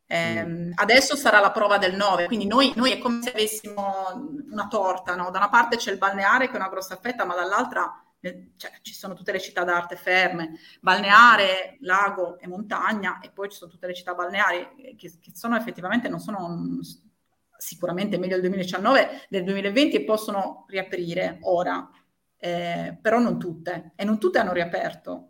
Eh, mm. Adesso sarà la prova del 9, quindi noi, noi, è come se avessimo una torta, no? da una parte c'è il balneare che è una grossa fetta, ma dall'altra cioè, ci sono tutte le città d'arte ferme, balneare, lago e montagna, e poi ci sono tutte le città balneari che, che sono effettivamente non sono sicuramente meglio del 2019, del 2020 e possono riaprire ora, eh, però non tutte, e non tutte hanno riaperto.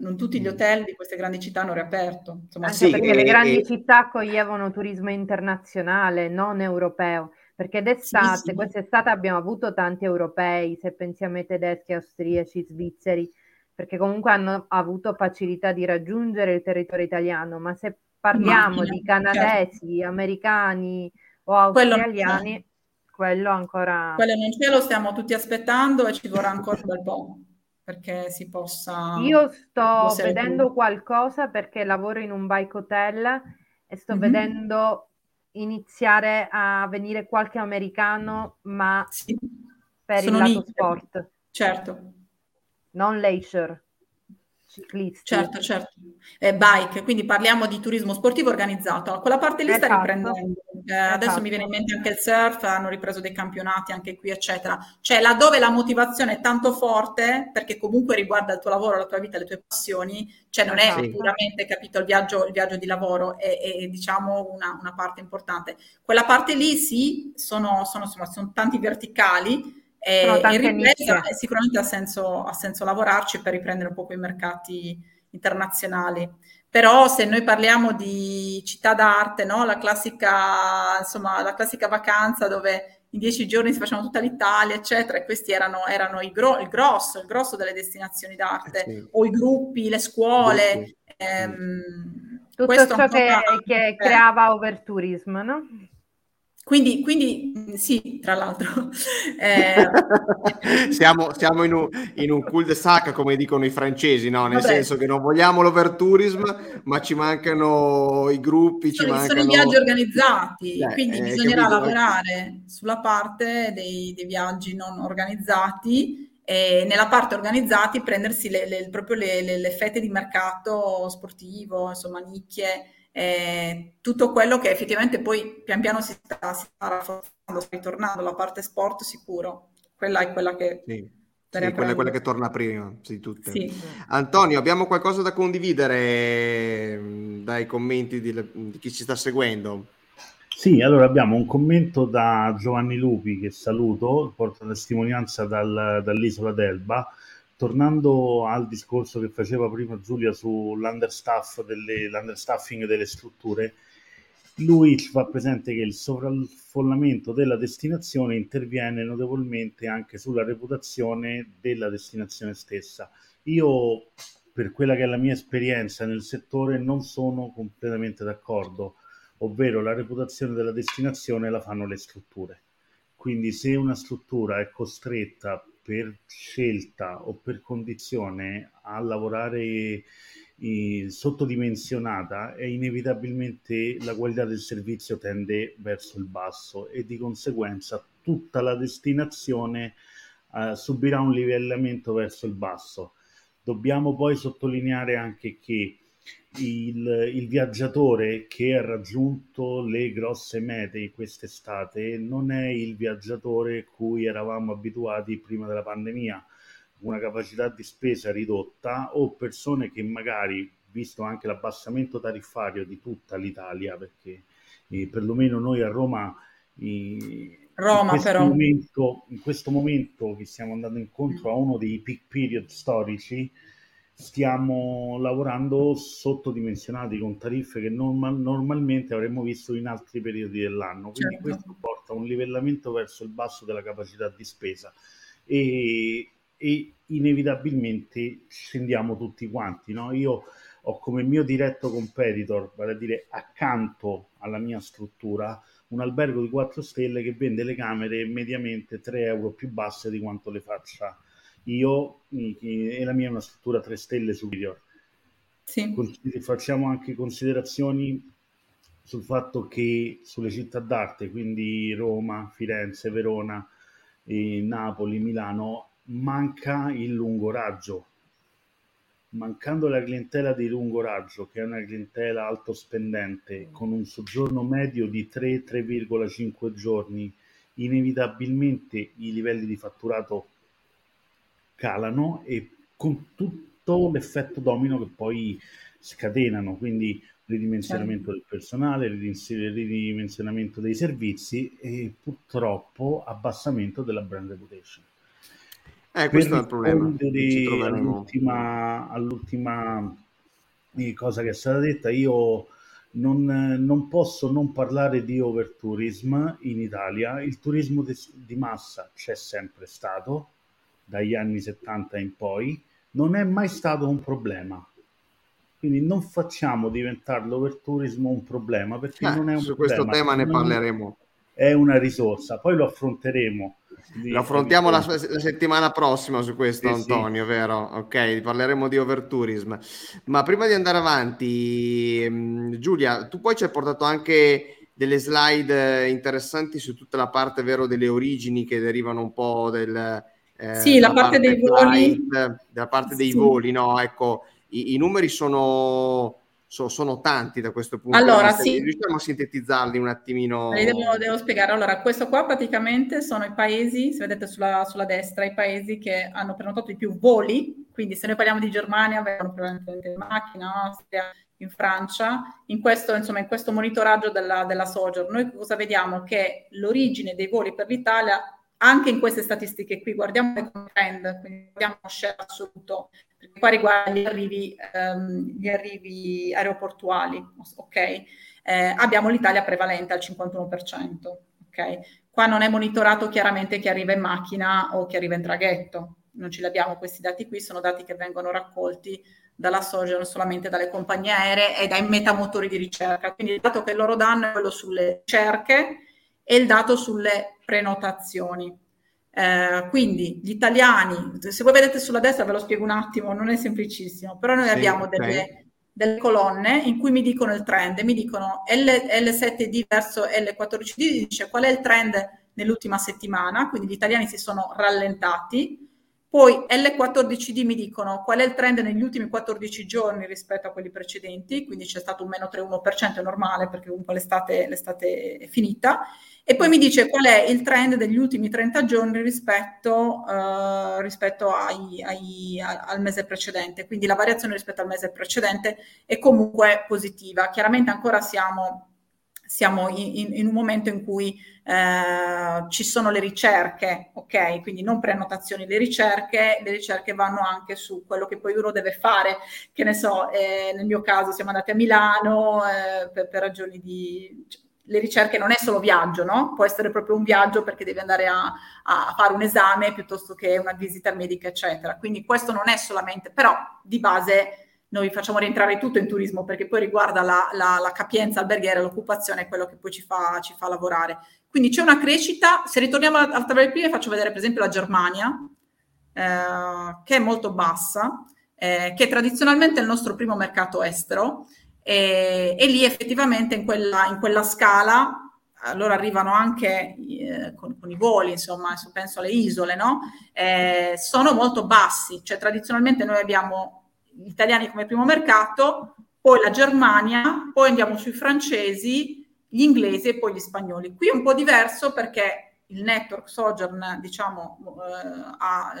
Non tutti gli mm. hotel di queste grandi città hanno riaperto. Insomma, Anche sì, perché e, le grandi e... città accoglievano turismo internazionale, non europeo, perché d'estate, sì, sì. quest'estate abbiamo avuto tanti europei, se pensiamo ai tedeschi, austriaci, svizzeri, perché comunque hanno avuto facilità di raggiungere il territorio italiano, ma se parliamo Immagino, di canadesi, certo. americani o australiani, quello, quello ancora... Quello non ce lo stiamo tutti aspettando e ci vorrà ancora un bel po' perché si possa... Io sto vedendo più. qualcosa perché lavoro in un bike hotel e sto mm-hmm. vedendo iniziare a venire qualche americano, ma sì. per Sono il lato nicchie. sport. Certo. Non leisure ciclisti. Certo, certo. Eh, bike, quindi parliamo di turismo sportivo organizzato. Quella parte lì sta esatto. riprendendo. Eh, esatto. Adesso mi viene in mente anche il surf, hanno ripreso dei campionati anche qui, eccetera. Cioè, laddove la motivazione è tanto forte, perché comunque riguarda il tuo lavoro, la tua vita, le tue passioni, cioè non è sì. puramente, capito, il viaggio, il viaggio di lavoro, è, è diciamo una, una, parte importante. Quella parte lì sì, sono, sono, insomma, sono tanti verticali, e, in ripresa sicuramente ha senso, ha senso lavorarci per riprendere un po' quei mercati internazionali. Però se noi parliamo di città d'arte, no? la, classica, insomma, la classica vacanza dove in dieci giorni si facevano tutta l'Italia, eccetera, e questi erano, erano il, gro- il, grosso, il grosso delle destinazioni d'arte, eh sì. o i gruppi, le scuole. Ehm, Tutto ciò che, che creava overtourism, no? Quindi, quindi, mm, sì, tra l'altro. Eh... siamo, siamo in, un, in un cul-de-sac, come dicono i francesi, no? nel Vabbè. senso che non vogliamo l'overtourism, ma ci mancano i gruppi, sono, ci mancano... Sono i viaggi organizzati, eh, quindi eh, bisognerà capito? lavorare sulla parte dei, dei viaggi non organizzati e nella parte organizzati prendersi le, le, proprio le, le, le fette di mercato sportivo, insomma, nicchie eh, tutto quello che effettivamente poi pian piano si sta, si sta rafforzando, sta ritornando, la parte sport sicuro, quella è quella che... Sì. Sì, quella quella che torna prima di tutte. Sì. Antonio, abbiamo qualcosa da condividere mm, dai commenti di, di, chi ci sta seguendo? Sì, allora abbiamo un commento da Giovanni Lupi che saluto, porta testimonianza dal, dall'isola d'Elba tornando al discorso che faceva prima Giulia sull'understaff delle, l'understaffing delle strutture, lui ci fa presente che il sovraffollamento della destinazione interviene notevolmente anche sulla reputazione della destinazione stessa. Io, per quella che è la mia esperienza nel settore, non sono completamente d'accordo, ovvero la reputazione della destinazione la fanno le strutture. Quindi se una struttura è costretta per scelta o per condizione a lavorare sottodimensionata e inevitabilmente la qualità del servizio tende verso il basso e di conseguenza tutta la destinazione uh, subirà un livellamento verso il basso. Dobbiamo poi sottolineare anche che il, il, viaggiatore che ha raggiunto le grosse mete quest'estate non è il viaggiatore cui eravamo abituati prima della pandemia, una capacità di spesa ridotta o persone che magari, visto anche l'abbassamento tariffario di tutta l'Italia, perché eh, perlomeno noi a Roma, eh, Roma in, questo momento, in questo momento che stiamo andando incontro a uno dei peak period storici, stiamo lavorando sottodimensionati con tariffe che normal, normalmente avremmo visto in altri periodi dell'anno. Quindi certo. questo porta a un livellamento verso il basso della capacità di spesa e, e inevitabilmente scendiamo tutti quanti. No? Io ho come mio diretto competitor, vale a dire accanto alla mia struttura, un albergo di 4 stelle che vende le camere mediamente 3 euro più basse di quanto le faccia io e la mia è una struttura 3 stelle superiore. Sì. Facciamo anche considerazioni sul fatto che sulle città d'arte, quindi Roma, Firenze, Verona, Napoli, Milano, manca il lungo raggio. Mancando la clientela di lungo raggio, che è una clientela alto spendente, con un soggiorno medio di 3-3,5 giorni, inevitabilmente i livelli di fatturato calano e con tutto l'effetto domino che poi scatenano, quindi ridimensionamento certo. del personale, ridimensionamento dei servizi e purtroppo abbassamento della brand reputation. Eh, questo è il problema. All'ultima, all'ultima eh, cosa che è stata detta, io non, non, posso non parlare di overtourism in Italia. Il turismo di, di massa c'è sempre stato, dagli anni 70 in poi, non è mai stato un problema. Quindi non facciamo diventare l'overtourismo un problema perché eh, non è un su problema. Su questo tema ne parleremo. È una risorsa, poi lo affronteremo. Lo affrontiamo la, la, settimana prossima su questo, sì, Antonio, sì. vero? Ok, parleremo di overtourism. Ma prima di andare avanti, mm, Giulia, tu poi ci hai portato anche delle slide interessanti su tutta la parte, vero, delle origini che derivano un po' del... Eh, sì, la parte, parte dei voli. della parte dei sì. voli, no? Ecco, i, i numeri sono, so, sono, tanti da questo punto allora, di vista. Sì. Riusciamo a sintetizzarli un attimino? Devo, devo, spiegare. Allora, questo qua praticamente sono i paesi, se vedete sulla, sulla, destra, i paesi che hanno prenotato di più voli. Quindi se noi parliamo di Germania, avevano probabilmente in macchina, Austria, in Francia, in questo, insomma, in questo monitoraggio della, della Sojourn, noi cosa vediamo? Che l'origine dei voli per l'Italia, anche in queste statistiche qui, guardiamo il trend, quindi guardiamo uno share assoluto perché qua riguarda gli arrivi, ehm, gli arrivi aeroportuali, ok? Eh, abbiamo l'Italia prevalente al 51%, ok? Qua non è monitorato chiaramente chi arriva in macchina o chi arriva in traghetto, non ce li abbiamo questi dati qui, sono dati che vengono raccolti dalla Sojourn solamente dalle compagnie aeree e dai metamotori di ricerca. Quindi il dato che loro danno è quello sulle ricerche e il dato sulle prenotazioni. Eh, quindi gli italiani, se voi vedete sulla destra ve lo spiego un attimo, non è semplicissimo, però noi sì, abbiamo okay. delle, delle, colonne in cui mi dicono il trend, mi dicono L, L7D verso L14D, dice qual è il trend nell'ultima settimana, quindi gli italiani si sono rallentati, poi L14D mi dicono qual è il trend negli ultimi 14 giorni rispetto a quelli precedenti, quindi c'è stato un meno 3,1%, è normale perché comunque l'estate, l'estate è finita, e poi mi dice qual è il trend degli ultimi 30 giorni rispetto, uh, rispetto ai, ai, al mese precedente. Quindi la variazione rispetto al mese precedente è comunque positiva. Chiaramente ancora siamo, siamo in, in, un momento in cui uh, ci sono le ricerche, ok? Quindi non prenotazioni, le ricerche, le ricerche vanno anche su quello che poi uno deve fare. Che ne so, eh, nel mio caso siamo andati a Milano eh, per, per ragioni di... Cioè, le ricerche non è solo viaggio, no? Può essere proprio un viaggio perché devi andare a, a, fare un esame piuttosto che una visita medica, eccetera. Quindi questo non è solamente, però di base noi facciamo rientrare tutto in turismo perché poi riguarda la, la, la capienza alberghiera, l'occupazione, è quello che poi ci fa, ci fa, lavorare. Quindi c'è una crescita, se ritorniamo al tabella prima faccio vedere per esempio la Germania, eh, che è molto bassa, eh, che è tradizionalmente il nostro primo mercato estero, e, e lì effettivamente in quella, in quella scala allora arrivano anche eh, con, con, i voli, insomma, penso alle isole, no? Eh, sono molto bassi, cioè tradizionalmente noi abbiamo italiani come primo mercato, poi la Germania, poi andiamo sui francesi, gli inglesi e poi gli spagnoli. Qui è un po' diverso perché il network Sojourn, diciamo, eh, ha,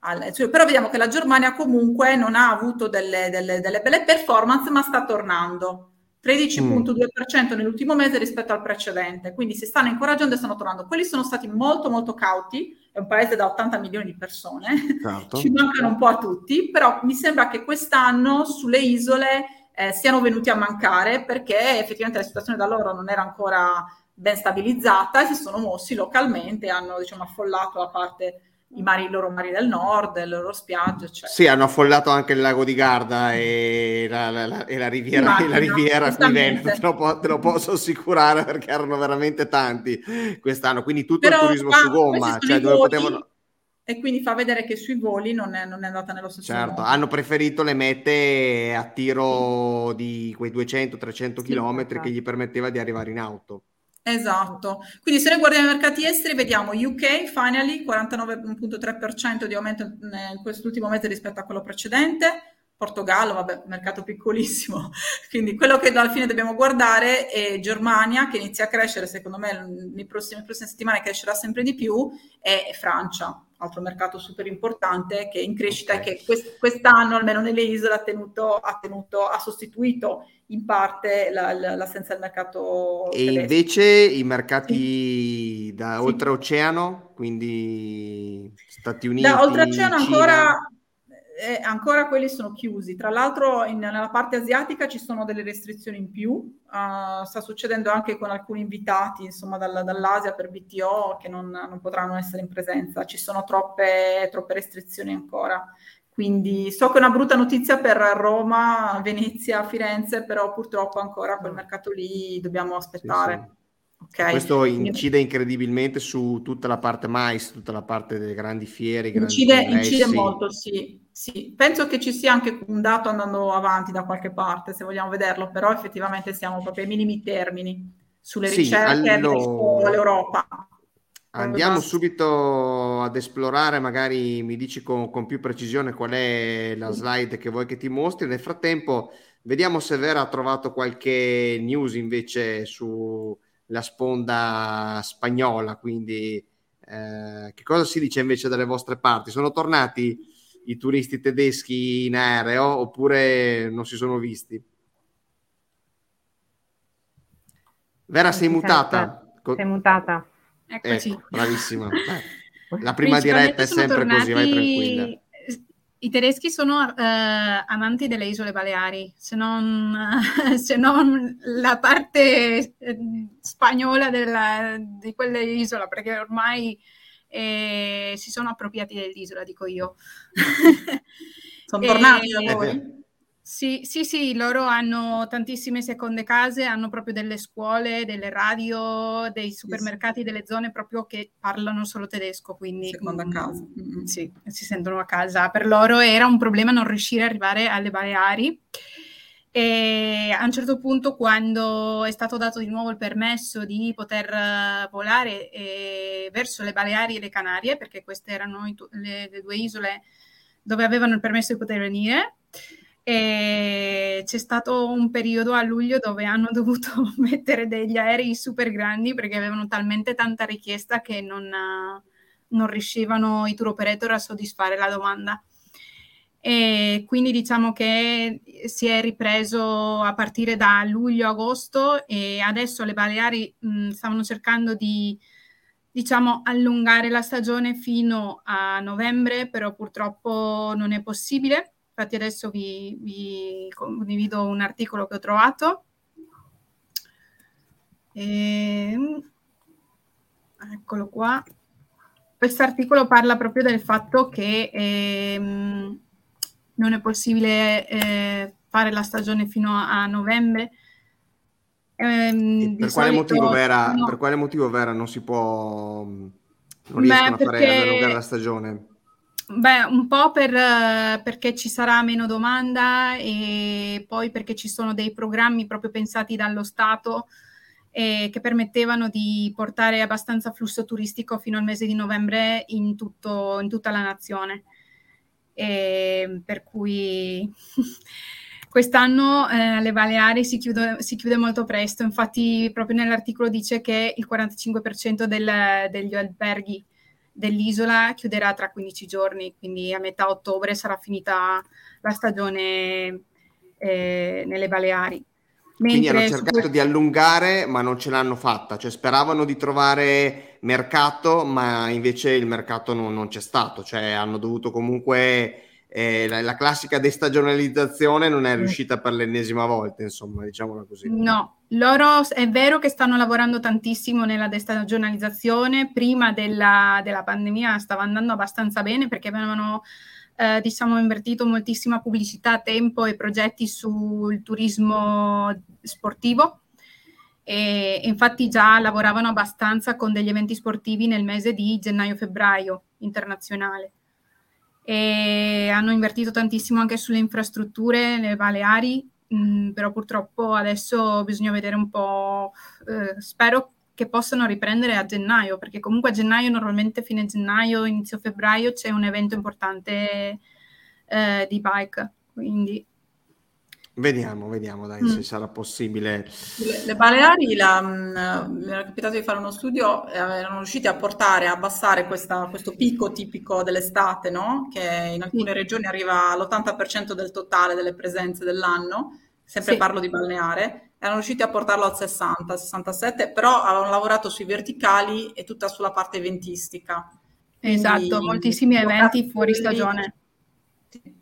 ha, cioè, però vediamo che la Germania comunque non ha avuto delle, delle, delle belle performance, ma sta tornando. 13.2% mm. nell'ultimo mese rispetto al precedente, quindi si stanno incoraggiando e stanno tornando. Quelli sono stati molto molto cauti, è un paese da 80 milioni di persone, certo. ci mancano un po' a tutti, però mi sembra che quest'anno sulle isole eh, siano venuti a mancare perché effettivamente la situazione da loro non era ancora ben stabilizzata e si sono mossi localmente, hanno diciamo, affollato a parte i, mari, i loro mari del nord, le loro spiagge. Eccetera. Sì, hanno affollato anche il lago di Garda e la, la, la, e la riviera, Immagino, la riviera Veneto, te lo, te lo, posso assicurare perché erano veramente tanti quest'anno, quindi tutto Però, il turismo su gomma, cioè dove potevano... e quindi fa vedere che sui voli non è, non è andata nello stesso certo, modo. hanno preferito le mete a tiro sì. di quei 200-300 sì, km esatto. che gli permetteva di arrivare in auto. Esatto, quindi se noi guardiamo i mercati esteri vediamo UK finally 49.3% di aumento in quest'ultimo mese rispetto a quello precedente, Portogallo, vabbè, mercato piccolissimo, quindi quello che alla fine dobbiamo guardare è Germania che inizia a crescere, secondo me nei prossimi, prossime settimane crescerà sempre di più, e Francia, altro mercato super importante che è in crescita okay. e che quest- quest'anno, almeno nelle isole, ha, tenuto, ha, tenuto, ha sostituito in parte la, la, l'assenza del mercato E tedesco. invece i mercati sì. da sì. oltreoceano, quindi Stati Uniti, Da oltreoceano ancora eh, ancora quelli sono chiusi. Tra l'altro in, nella parte asiatica ci sono delle restrizioni in più, uh, sta succedendo anche con alcuni invitati insomma, dal, dall'Asia per BTO che non, non, potranno essere in presenza, ci sono troppe, troppe restrizioni ancora. Quindi so che è una brutta notizia per Roma, Venezia, Firenze, però purtroppo ancora quel mercato lì dobbiamo aspettare. Sì, sì. Okay. Questo incide incredibilmente su tutta la parte mais, tutta la parte delle grandi fiere. Incide, incide molto, sì. Sì, penso che ci sia anche un dato andando avanti da qualche parte, se vogliamo vederlo, però effettivamente siamo proprio ai minimi termini sulle sì, ricerche allora... all'Europa. Andiamo subito ad esplorare, magari mi dici con, con, più precisione qual è la slide che vuoi che ti mostri. Nel frattempo, vediamo se Vera ha trovato qualche news invece sulla sponda spagnola. Quindi, eh, che cosa si dice invece dalle vostre parti? Sono tornati i turisti tedeschi in aereo oppure non si sono visti? Vera, sei mutata? Sei mutata. Eccoci. Ecco, bravissima. Eh, la prima diretta è sempre tornati... così, vai tranquilla. I tedeschi sono eh, amanti delle isole Baleari, se non, se non la parte eh, spagnola della, di quelle isole, perché ormai e si sono appropriati dell'isola, dico io. sono tornati da voi? Sì, sì, sì, loro hanno tantissime seconde case, hanno proprio delle scuole, delle radio, dei supermercati, delle zone proprio che parlano solo tedesco, quindi... Seconda casa. Mm-hmm. Sì, si sentono a casa. Per loro era un problema non riuscire ad arrivare alle Baleari e a un certo punto, quando è stato dato di nuovo il permesso di poter eh, volare eh, verso le Baleari e le Canarie, perché queste erano le, le, due isole dove avevano il permesso di poter venire, e c'è stato un periodo a luglio dove hanno dovuto mettere degli aerei super grandi perché avevano talmente tanta richiesta che non, non riuscivano i tour operator a soddisfare la domanda e quindi diciamo che si è ripreso a partire da luglio-agosto e adesso le Baleari mh, stavano cercando di diciamo allungare la stagione fino a novembre, però purtroppo non è possibile. Infatti adesso vi, vi condivido un articolo che ho trovato. E... Eccolo qua. Questo articolo parla proprio del fatto che ehm, non è possibile eh, fare la stagione fino a, a novembre. Eh, per, quale solito, Vera, no. per, quale motivo Vera, non si può non riescono Beh, a fare ad allungare la stagione? Beh, un po' per, perché ci sarà meno domanda e poi perché ci sono dei programmi proprio pensati dallo Stato eh, che permettevano di portare abbastanza flusso turistico fino al mese di novembre in, tutto, in tutta la nazione. E per cui quest'anno eh, alle Baleari si chiude, si chiude, molto presto, infatti proprio nell'articolo dice che il 45% del, degli alberghi dell'isola chiuderà tra 15 giorni, quindi a metà ottobre sarà finita la stagione eh, nelle Baleari. Quindi hanno cercato di allungare, ma non ce l'hanno fatta, cioè speravano di trovare mercato, ma invece il mercato non, non c'è stato, cioè hanno dovuto comunque eh, la, la, classica destagionalizzazione non è riuscita per l'ennesima volta, insomma, diciamola così. No, loro è vero che stanno lavorando tantissimo nella destagionalizzazione, prima della, della pandemia stava andando abbastanza bene perché avevano eh, diciamo invertito moltissima pubblicità, tempo e progetti sul turismo sportivo e infatti già lavoravano abbastanza con degli eventi sportivi nel mese di gennaio-febbraio internazionale. E hanno invertito tantissimo anche sulle infrastrutture nelle Baleari, mh, mm, però purtroppo adesso bisogna vedere un po', eh, spero che possano riprendere a gennaio, perché comunque a gennaio normalmente fine gennaio, inizio febbraio c'è un evento importante eh, di bike, quindi Vediamo, vediamo dai, mm. se sarà possibile. Le, le Baleari, la, mh, mi era capitato di fare uno studio, eh, erano riusciti a portare, a abbassare questa, questo picco tipico dell'estate, no? che in alcune regioni arriva all'80% del totale delle presenze dell'anno, sempre sì. parlo di balneare, erano riusciti a portarlo al 60, 67, però avevano lavorato sui verticali e tutta sulla parte ventistica. Esatto, Quindi, moltissimi eventi fuori stagione. Sì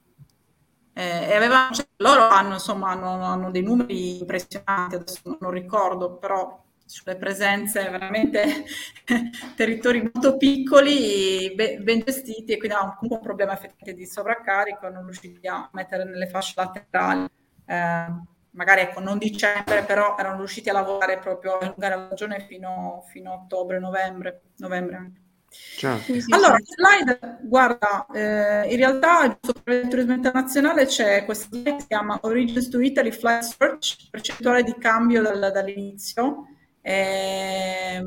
eh, e avevano, cioè, loro hanno, insomma, hanno, hanno, dei numeri impressionanti, adesso non ricordo, però sulle presenze veramente territori molto piccoli, ben, ben gestiti e quindi ha un problema effettivamente di sovraccarico, non riusciti a mettere nelle fasce laterali. Eh, magari ecco, non dicembre, però erano riusciti a lavorare proprio a allungare la stagione fino, fino a ottobre, novembre, novembre anche. Certo. Allora, slide, guarda, eh, in realtà per il turismo internazionale c'è questa slide che si chiama Origins to Italy Flight Search, percentuale di cambio dal, dall'inizio. Eh,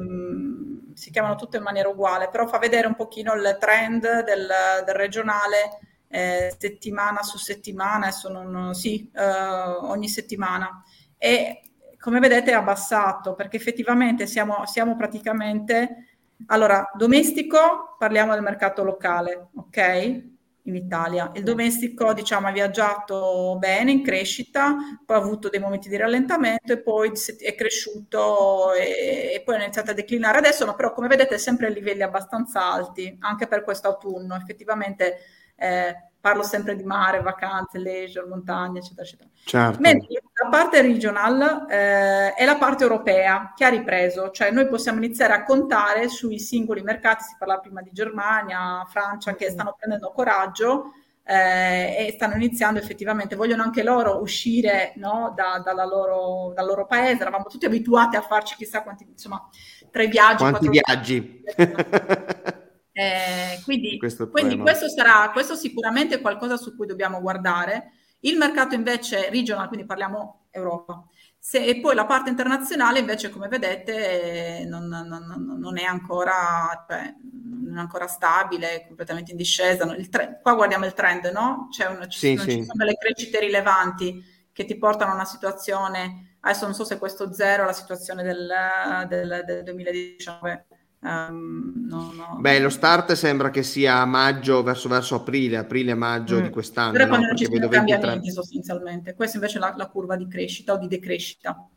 si chiamano tutte in maniera uguale, però fa vedere un pochino il trend del, del regionale eh, settimana su settimana, non, sì, eh, ogni settimana. E come vedete è abbassato perché effettivamente siamo, siamo praticamente allora, domestico, parliamo del mercato locale, ok? In Italia. Il domestico, diciamo, ha viaggiato bene, in crescita, poi ha avuto dei momenti di rallentamento e poi è cresciuto e, e poi ha iniziato a declinare. Adesso, no, però, come vedete, è sempre a livelli abbastanza alti, anche per questo autunno. Effettivamente eh, parlo sempre di mare, vacanze, leisure, montagna, eccetera, eccetera. Certo. Mentre la parte regional eh, è la parte europea che ha ripreso, cioè noi possiamo iniziare a contare sui singoli mercati, si parla prima di Germania, Francia, che stanno prendendo coraggio eh, e stanno iniziando effettivamente, vogliono anche loro uscire no, da, loro, dal loro paese, eravamo tutti abituati a farci chissà quanti, insomma, tre viaggi. Quanti viaggi? Eh, quindi, questo, quindi questo, sarà, questo sicuramente è qualcosa su cui dobbiamo guardare. Il mercato invece regional, quindi parliamo Europa. Se, e poi la parte internazionale invece, come vedete, non, non, non, è, ancora, beh, non è ancora stabile, è completamente in discesa. Tre, qua guardiamo il trend, no? C'è una, ci, sì, sono, sì. ci sono delle crescite rilevanti che ti portano a una situazione, adesso non so se questo zero è la situazione del, del, del 2019, Um, no, no. Beh, lo start sembra che sia maggio verso, verso aprile, aprile-maggio mm. di quest'anno. Però quando no? ci sono cambiamenti sostanzialmente. Questa invece è la, la, curva di crescita o di decrescita.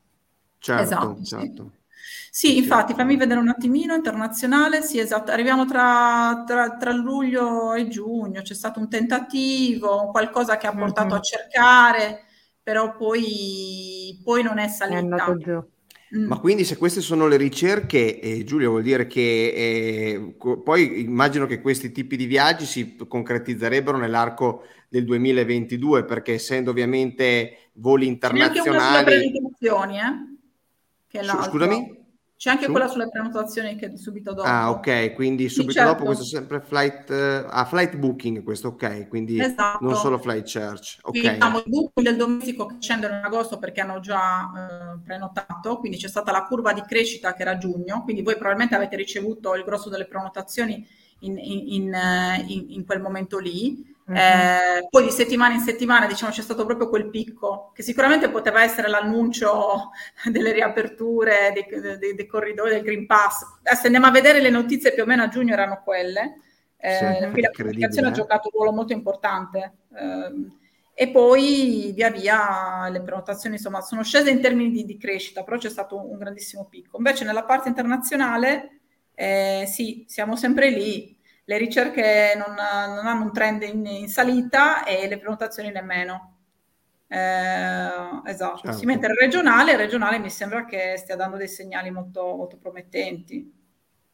Certo, esatto, certo. Sì. Sì, infatti, fammi vedere un attimino, internazionale, sì, esatto, arriviamo tra, tra, tra, luglio e giugno, c'è stato un tentativo, qualcosa che ha portato mm-hmm. a cercare, però poi, poi non è salita. È andato giù. Ma quindi se queste sono le ricerche, eh, Giulia, vuol dire che eh, co- poi immagino che questi tipi di viaggi si concretizzerebbero nell'arco del 2022, perché essendo ovviamente voli internazionali... C'è anche una sulle prenotazioni, eh? Che è Scusami? C'è anche Su? quella sulle prenotazioni che subito dopo. Ah, ok, quindi subito sì, certo. dopo questo è sempre flight, uh, ah, flight booking, questo ok, quindi esatto. non solo flight search. Ok. Quindi, diciamo, il booking del domestico che scendono in agosto perché hanno già uh, prenotato, quindi c'è stata la curva di crescita che era giugno, quindi voi probabilmente avete ricevuto il grosso delle prenotazioni in, in, in, eh, in quel momento lì. Mm-hmm. Eh, poi di settimana in settimana diciamo c'è stato proprio quel picco che sicuramente poteva essere l'annuncio delle riaperture dei, dei, dei corridoi del Green Pass. Adesso andiamo a vedere le notizie più o meno a giugno erano quelle. Eh, sì, la comunicazione ha giocato un ruolo molto importante. Eh, e poi via via le prenotazioni insomma sono scese in termini di, di crescita, però c'è stato un, un grandissimo picco. Invece nella parte internazionale eh, sì, siamo sempre lì, le ricerche non, non hanno un trend in, in, salita e le prenotazioni nemmeno. Eh, esatto, certo. sì, mentre il regionale, il regionale mi sembra che stia dando dei segnali molto, molto promettenti.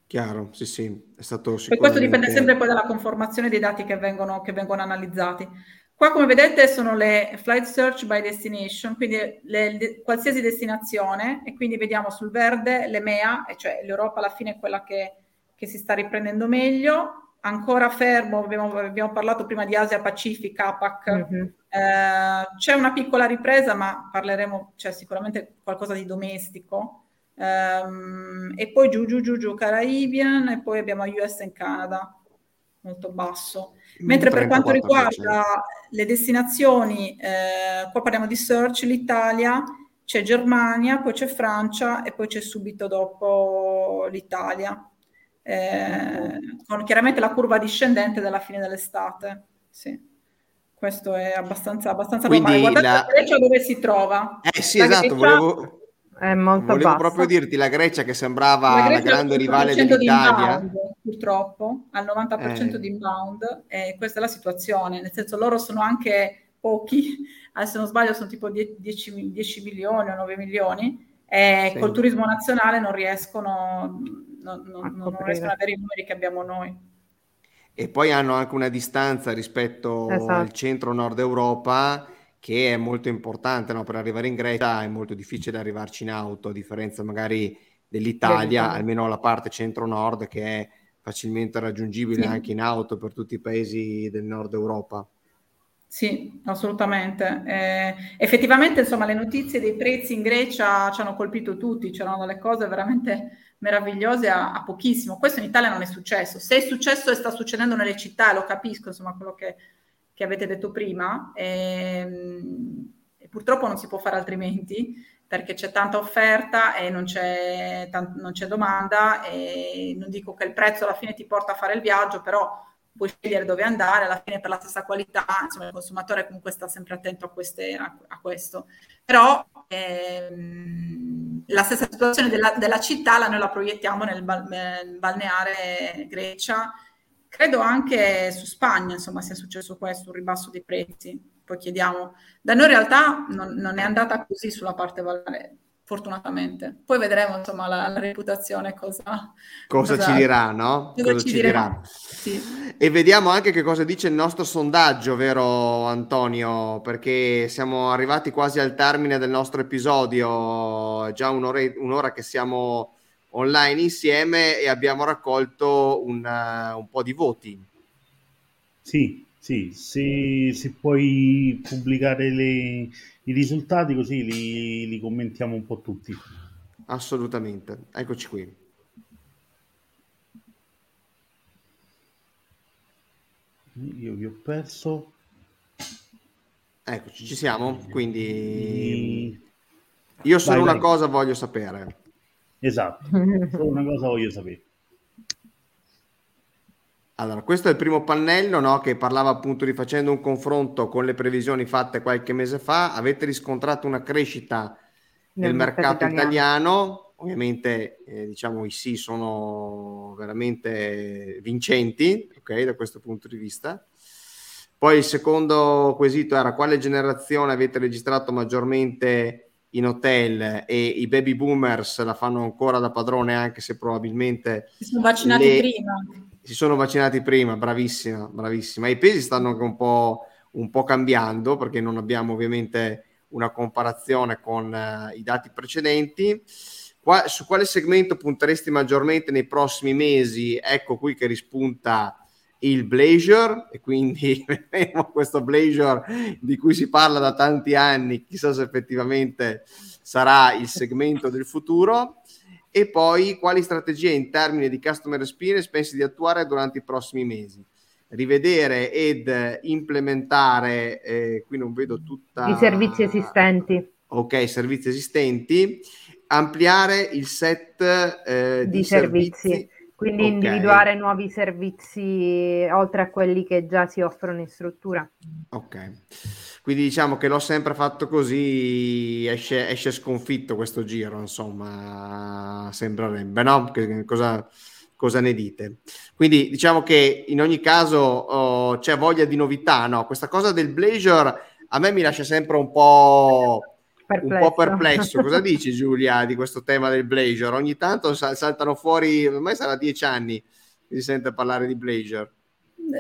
Chiaro, sì, sì, è stato sicuramente... E questo dipende sempre poi dalla conformazione dei dati che vengono, che vengono analizzati. Qua come vedete sono le flight search by destination, quindi le, le, qualsiasi destinazione e quindi vediamo sul verde l'EMEA, cioè l'Europa alla fine è quella che, che si sta riprendendo meglio, ancora fermo, abbiamo, abbiamo parlato prima di Asia Pacific, APAC, mm-hmm. eh, c'è una piccola ripresa ma parleremo, c'è sicuramente qualcosa di domestico, um, e poi giù giù giù giù Caribbean e poi abbiamo US e Canada, molto basso. Mentre per quanto riguarda le destinazioni, eh, qua parliamo di search, l'Italia, c'è Germania, poi c'è Francia e poi c'è subito dopo l'Italia, eh, con chiaramente la curva discendente dalla fine dell'estate. Sì. Questo è abbastanza, abbastanza normale. Guardate la... la Grecia dove si trova. Eh sì, la esatto, Grecia... volevo... È molto Volevo bassa. proprio dirti la Grecia che sembrava la, Grecia la grande rivale dell'Italia. Inbound, purtroppo, al 90% eh. di inbound, e questa è la situazione, nel senso loro sono anche pochi, se non sbaglio sono tipo 10, 10 milioni o 9 milioni, e sì. col turismo nazionale non riescono, non, non, non riescono ad avere i numeri che abbiamo noi. E poi hanno anche una distanza rispetto esatto. al centro-nord Europa che è molto importante no? per arrivare in Grecia è molto difficile arrivarci in auto a differenza magari dell'Italia almeno la parte centro-nord che è facilmente raggiungibile sì. anche in auto per tutti i paesi del nord Europa sì, assolutamente. Eh, effettivamente, insomma, le notizie dei prezzi in Grecia ci hanno colpito tutti, c'erano delle cose veramente meravigliose a, a, pochissimo. Questo in Italia non è successo. Se è successo e sta succedendo nelle città, lo capisco, insomma, quello che, che avete detto prima, ehm, e purtroppo non si può fare altrimenti perché c'è tanta offerta e non c'è, tant- non c'è domanda e non dico che il prezzo alla fine ti porta a fare il viaggio, però puoi scegliere dove andare, alla fine per la stessa qualità, insomma il consumatore comunque sta sempre attento a, queste, a, a questo. Però ehm, la stessa situazione della, della, città la noi la proiettiamo nel, nel balneare Grecia Credo anche su Spagna, insomma, sia successo questo, un ribasso dei prezzi. Poi chiediamo. Da noi in realtà non, non è andata così sulla parte valore, fortunatamente. Poi vedremo, insomma, la, la reputazione cosa, cosa, cosa, ci dirà, no? Cosa, cosa ci, dirà. dirà. Sì. E vediamo anche che cosa dice il nostro sondaggio, vero Antonio? Perché siamo arrivati quasi al termine del nostro episodio, già un'ora, un'ora che siamo online insieme e abbiamo raccolto un, uh, un po' di voti. Sì, sì, se, se puoi pubblicare le, i risultati così li, li commentiamo un po' tutti. Assolutamente, eccoci qui. Io vi ho perso. Eccoci, ci siamo. Quindi io solo vai, una vai. cosa voglio sapere. Esatto, solo una cosa voglio sapere. Allora, questo è il primo pannello no, che parlava appunto rifacendo un confronto con le previsioni fatte qualche mese fa. Avete riscontrato una crescita nel, nel mercato italiano. italiano. Ovviamente, eh, diciamo, i sì sono veramente vincenti, ok, da questo punto di vista. Poi il secondo quesito era quale generazione avete registrato maggiormente in hotel e i baby boomers la fanno ancora da padrone anche se probabilmente si sono vaccinati le... prima si sono vaccinati prima bravissima bravissima. I pesi stanno anche un po', un po cambiando perché non abbiamo ovviamente una comparazione con uh, i dati precedenti. Qua, su quale segmento punteresti maggiormente nei prossimi mesi? Ecco qui che rispunta il Blazer e quindi vedremo questo Blazer di cui si parla da tanti anni, chissà se effettivamente sarà il segmento del futuro e poi quali strategie in termini di customer experience pensi di attuare durante i prossimi mesi. Rivedere ed implementare, eh, qui non vedo tutta... I servizi esistenti. Ok, servizi esistenti, ampliare il set eh, di, di, servizi, servizi quindi okay. individuare nuovi servizi oltre a quelli che già si offrono in struttura. Ok, quindi diciamo che l'ho sempre fatto così, esce, esce sconfitto questo giro, insomma, sembrerebbe, no? Che, cosa, cosa ne dite? Quindi diciamo che in ogni caso oh, c'è voglia di novità, no? Questa cosa del Blazer a me mi lascia sempre un po' perplesso. un po' perplesso. Cosa dici Giulia di questo tema del Blazer? Ogni tanto saltano fuori, ormai sarà dieci anni che si sente parlare di Blazer.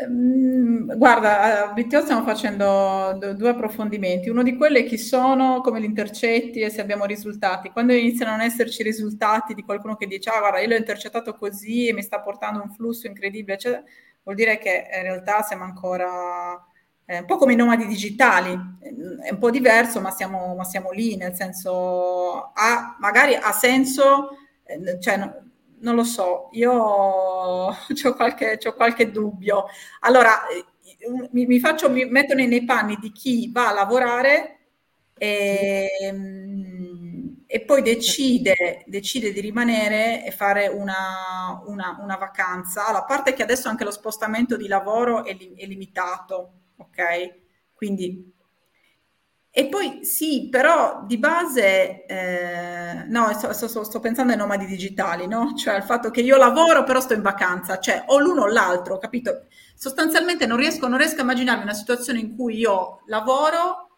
Mm, guarda, a BTO stiamo facendo due approfondimenti. Uno di quelli è chi sono, come li intercetti e se abbiamo risultati. Quando iniziano a non esserci risultati di qualcuno che dice, ah guarda, io l'ho intercettato così e mi sta portando un flusso incredibile, eccetera, vuol dire che in realtà siamo ancora eh, un po' come i nomadi digitali, è un po' diverso, ma siamo, ma siamo lì, nel senso, ha, magari ha senso, eh, cioè, no, non lo so, io ho qualche, qualche, dubbio. Allora, eh, mi, mi, faccio, mi metto nei, panni di chi va a lavorare e, e poi decide, decide, di rimanere e fare una, una, una, vacanza. A parte che adesso anche lo spostamento di lavoro è, li, è limitato, ok? Quindi e poi sì, però di base, eh, no, sto, sto, sto, pensando ai nomadi digitali, no? Cioè al fatto che io lavoro però sto in vacanza, cioè o l'uno o l'altro, capito? Sostanzialmente non riesco, non riesco a immaginarmi una situazione in cui io lavoro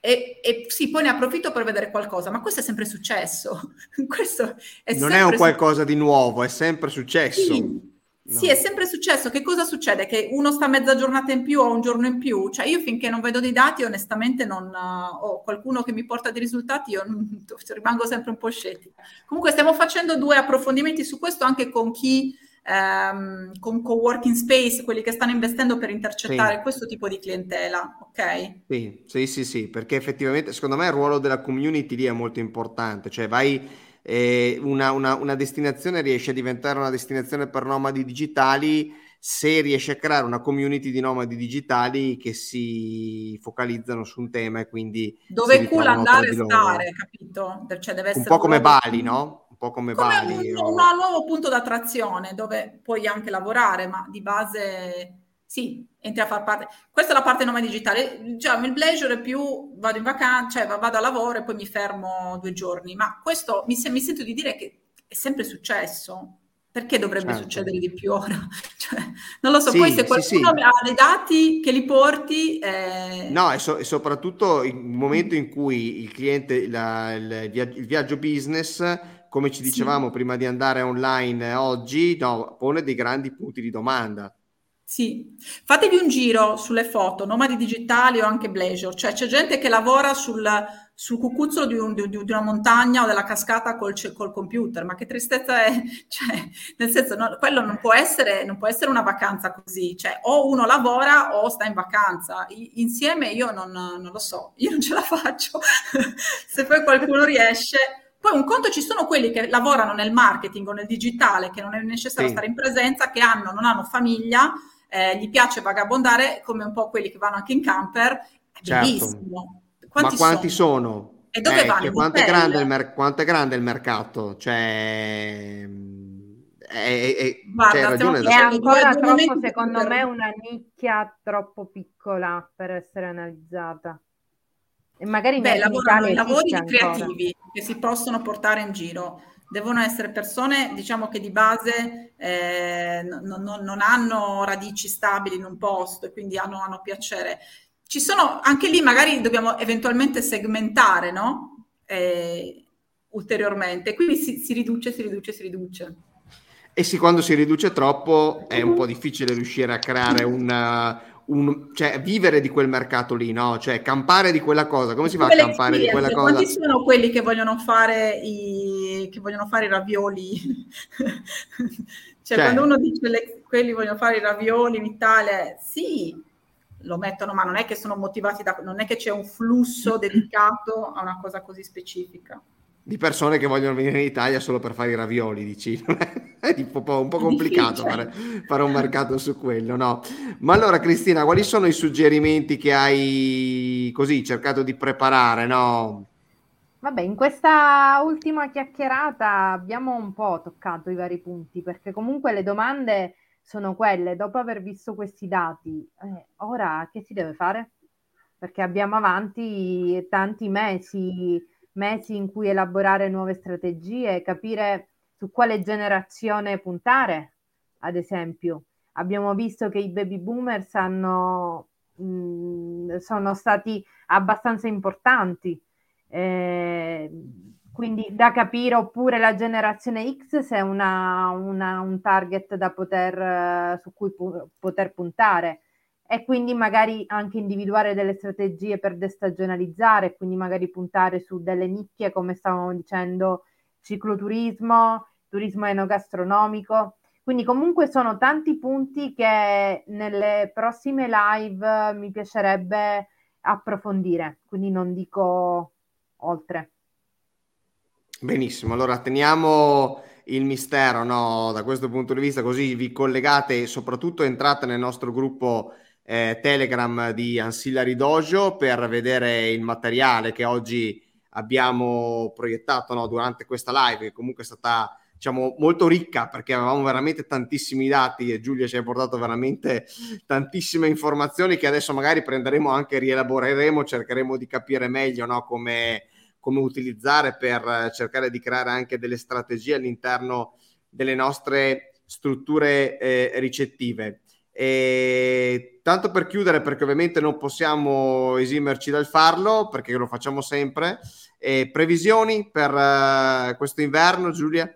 e, e, sì, poi ne approfitto per vedere qualcosa, ma questo è sempre successo. questo è non è un qualcosa su- di nuovo, è sempre successo. Sì. No. Sì, è sempre successo. Che cosa succede? Che uno sta mezza giornata in più o un giorno in più? Cioè, io finché non vedo dei dati, onestamente, non ho qualcuno che mi porta dei risultati, io rimango sempre un po' scettica. Comunque, stiamo facendo due approfondimenti su questo anche con chi, ehm, con co-working space, quelli che stanno investendo per intercettare sì. questo tipo di clientela, ok? Sì, sì, sì, sì, perché effettivamente, secondo me, il ruolo della community lì è molto importante. Cioè, vai eh, una, una, una, destinazione riesce a diventare una destinazione per nomadi digitali se riesce a creare una community di nomadi digitali che si focalizzano su un tema e quindi dove cool andare e stare, capito? Cioè deve essere un po' come Bali, no? Un po' come, come Bali. Un, o... un nuovo punto d'attrazione dove puoi anche lavorare, ma di base sì, entri a far parte. Questa è la parte nome digitale. Diciamo, il pleasure è più vado in vacanza, cioè vado a lavoro e poi mi fermo due giorni. Ma questo mi, mi sento di dire che è sempre successo. Perché dovrebbe certo. succedere di più ora? Cioè, non lo so, sì, poi se qualcuno sì, sì. ha dei dati che li porti... Eh... No, e, so, e, soprattutto il momento in cui il cliente, la, il, il, viaggio business, come ci dicevamo prima di andare online oggi, no, pone dei grandi punti di domanda sì, fatevi un giro sulle foto, nomadi digitali o anche Blazor, cioè c'è gente che lavora sul, sul cucuzzolo di, un, di, di, una montagna o della cascata col, col, computer, ma che tristezza è, cioè, nel senso, no, quello non può, essere, non può essere una vacanza così, cioè o uno lavora o sta in vacanza, I, insieme io non, non lo so, io non ce la faccio, se poi qualcuno riesce... Poi un conto ci sono quelli che lavorano nel marketing o nel digitale, che non è necessario sì. stare in presenza, che hanno, non hanno famiglia, eh, gli piace vagabondare come un po' quelli che vanno anche in camper, è certo. bellissimo. Quanti Ma quanti sono? sono? E dove eh, vanno? Quanto è, grande il mer- quanto è grande il mercato? Cioè... È, è, Guarda, ragione, è ancora troppo, secondo me, una nicchia troppo piccola per essere analizzata. E magari Beh, lavorano i lavori creativi che si possono portare in giro devono essere persone, diciamo che di base eh, non, non, non, hanno radici stabili in un posto e quindi hanno, hanno, piacere. Ci sono anche lì, magari dobbiamo eventualmente segmentare, no? Eh, ulteriormente, quindi si, si riduce, si riduce, si riduce. E sì, quando si riduce troppo è un po' difficile riuscire a creare una, un, cioè, vivere di quel mercato lì, no? Cioè, campare di quella cosa. Come si fa a campare di quella cosa? Quanti sono quelli che vogliono fare i, che vogliono fare i ravioli? cioè, cioè, quando uno dice le, quelli vogliono fare i ravioli in Italia, sì, lo mettono, ma non è che sono motivati da... non è che c'è un flusso dedicato a una cosa così specifica di persone che vogliono venire in Italia solo per fare i ravioli, dici? È un po', un po complicato fare, fare, un mercato su quello, no? Ma allora Cristina, quali sono i suggerimenti che hai così cercato di preparare, no? Vabbè, in questa ultima chiacchierata abbiamo un po' toccato i vari punti, perché comunque le domande sono quelle, dopo aver visto questi dati, eh, ora che si deve fare? Perché abbiamo avanti tanti mesi mesi in cui elaborare nuove strategie, capire su quale generazione puntare, ad esempio. Abbiamo visto che i baby boomers hanno, mh, mm, sono stati abbastanza importanti. Eh, quindi da capire, oppure la generazione X se è una, una, un target da poter, su cui pu- poter puntare e quindi magari anche individuare delle strategie per destagionalizzare, quindi magari puntare su delle nicchie come stavamo dicendo, cicloturismo, turismo enogastronomico. Quindi comunque sono tanti punti che nelle prossime live mi piacerebbe approfondire, quindi non dico oltre. Benissimo, allora teniamo il mistero no, da questo punto di vista, così vi collegate e soprattutto entrate nel nostro gruppo eh, Telegram di Ancillary Dojo per vedere il materiale che oggi abbiamo proiettato no, durante questa live, che comunque è stata diciamo, molto ricca perché avevamo veramente tantissimi dati e Giulia ci ha portato veramente tantissime informazioni che adesso magari prenderemo anche, rielaboreremo, cercheremo di capire meglio no, come, come utilizzare per cercare di creare anche delle strategie all'interno delle nostre strutture eh, ricettive. E tanto per chiudere, perché ovviamente non possiamo esimerci dal farlo, perché lo facciamo sempre. E previsioni per uh, questo inverno, Giulia?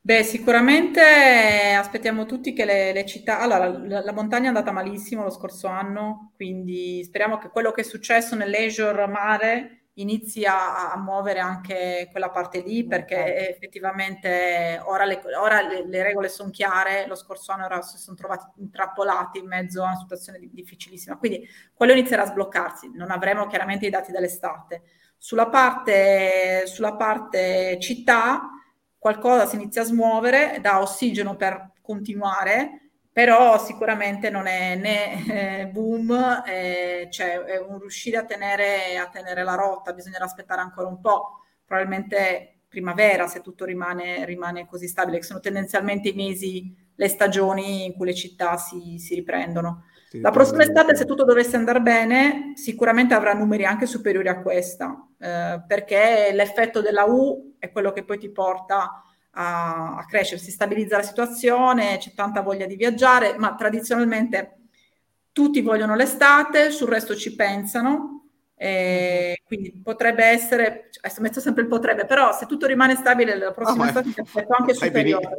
Beh, sicuramente aspettiamo tutti che le, le città... Allora, la, la, montagna è andata malissimo lo scorso anno, quindi speriamo che quello che è successo nel leisure mare inizi a, a, muovere anche quella parte lì perché effettivamente ora le, ora le, le regole sono chiare, lo scorso anno si sono trovati intrappolati in mezzo a una situazione difficilissima, quindi quello inizierà a sbloccarsi, non avremo chiaramente i dati dell'estate. Sulla parte, sulla parte città qualcosa si inizia a smuovere, dà ossigeno per continuare, però sicuramente non è né eh, boom, eh, cioè è un riuscire a tenere, a tenere, la rotta, bisognerà aspettare ancora un po', probabilmente primavera se tutto rimane, rimane così stabile, che sono tendenzialmente i mesi, le stagioni in cui le città si, si riprendono. Sì, la prossima estate, se tutto dovesse andare bene, sicuramente avrà numeri anche superiori a questa, eh, perché l'effetto della U è quello che poi ti porta a, a crescere, si stabilizza la situazione, c'è tanta voglia di viaggiare, ma tradizionalmente tutti vogliono l'estate, sul resto ci pensano, e quindi potrebbe essere, adesso metto sempre il potrebbe, però se tutto rimane stabile la prossima oh, estate ti anche superiore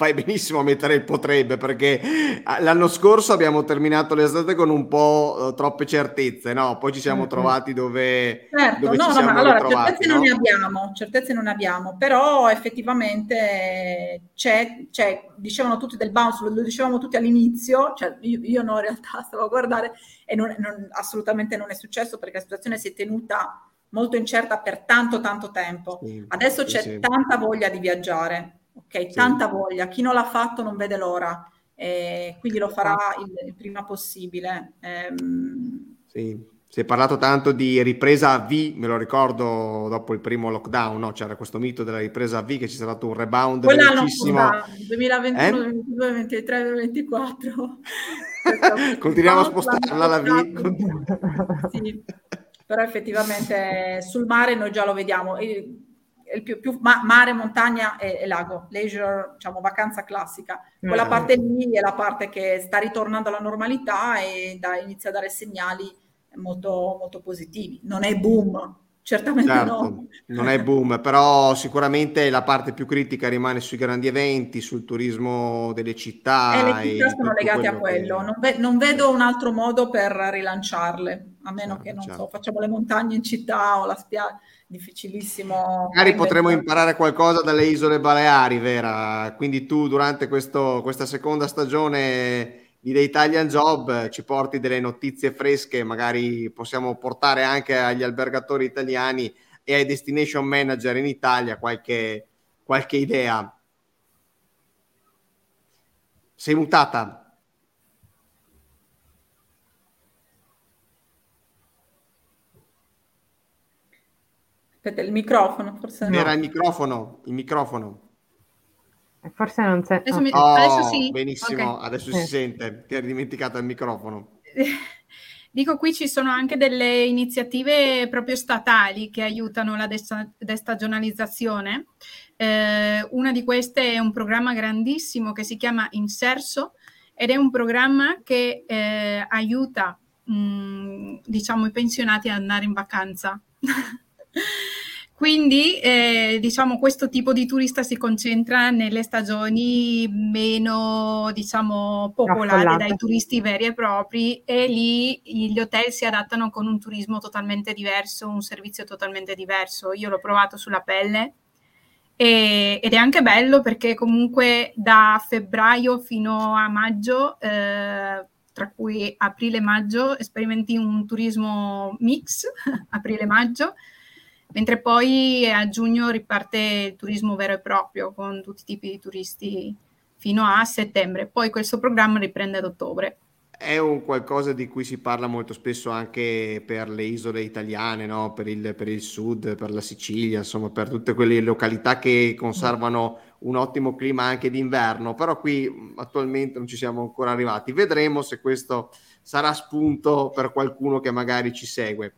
fai benissimo a mettere il potrebbe perché ah, l'anno scorso abbiamo terminato l'estate con un po' uh, troppe certezze, no? Poi ci siamo mm-hmm. trovati dove, certo, dove no, no, allora, certezze no? non ne abbiamo, certezze non ne abbiamo, però effettivamente c'è, c'è dicevano tutti del bounce, lo dicevamo tutti all'inizio, cioè io, io no in realtà stavo a guardare e non, non, assolutamente non è successo perché la situazione si è tenuta molto incerta per tanto tanto tempo. Sì, Adesso c'è sì. tanta voglia di viaggiare ok? Sì. Tanta voglia, chi non l'ha fatto non vede l'ora, eh, quindi lo farà il, prima possibile. Eh, sì. Si è parlato tanto di ripresa a V, me lo ricordo dopo il primo lockdown, no? c'era questo mito della ripresa a V che ci sarà stato un rebound Quella velocissimo. 2021, eh? 2022, 2023, 2024. Continuiamo a spostarla la V. sì, però effettivamente sul mare noi già lo vediamo più, più ma, mare, montagna e, e, lago, leisure, diciamo vacanza classica. Quella mm. parte lì è la parte che sta ritornando alla normalità e da, inizia a dare segnali molto, molto positivi. Non è boom, certamente certo, no. Non è boom, però sicuramente la parte più critica rimane sui grandi eventi, sul turismo delle città. E le città sono legate a quello. Che... Non, ve- non, vedo un altro modo per rilanciarle, a meno certo, che non certo. so, facciamo le montagne in città o la spiaggia difficilissimo. Magari potremo imparare qualcosa dalle isole Baleari, Vera. Quindi tu durante questo, questa seconda stagione di The Italian Job ci porti delle notizie fresche, magari possiamo portare anche agli albergatori italiani e ai destination manager in Italia qualche, qualche idea. Sei mutata? Aspetta, il microfono, forse no. Era il microfono, il microfono. Forse non c'è. Adesso, mi... oh, adesso sì. Benissimo, okay. adesso si sente. Ti eri dimenticato il microfono. Dico, qui ci sono anche delle iniziative proprio statali che aiutano la desta- destagionalizzazione. Eh, una di queste è un programma grandissimo che si chiama Inserso ed è un programma che eh, aiuta, mh, diciamo, i pensionati ad andare in vacanza. Quindi eh, diciamo questo tipo di turista si concentra nelle stagioni meno diciamo popolate Affollate. dai turisti veri e propri e lì gli hotel si adattano con un turismo totalmente diverso, un servizio totalmente diverso. Io l'ho provato sulla pelle e, ed è anche bello perché comunque da febbraio fino a maggio eh, tra cui aprile e maggio sperimenti un turismo mix aprile-maggio mentre poi a giugno riparte il turismo vero e proprio con tutti i tipi di turisti fino a settembre, poi questo programma riprende ad ottobre. È un qualcosa di cui si parla molto spesso anche per le isole italiane, no? per, il, per, il, sud, per la Sicilia, insomma per tutte quelle località che conservano un ottimo clima anche d'inverno, però qui attualmente non ci siamo ancora arrivati. Vedremo se questo sarà spunto per qualcuno che magari ci segue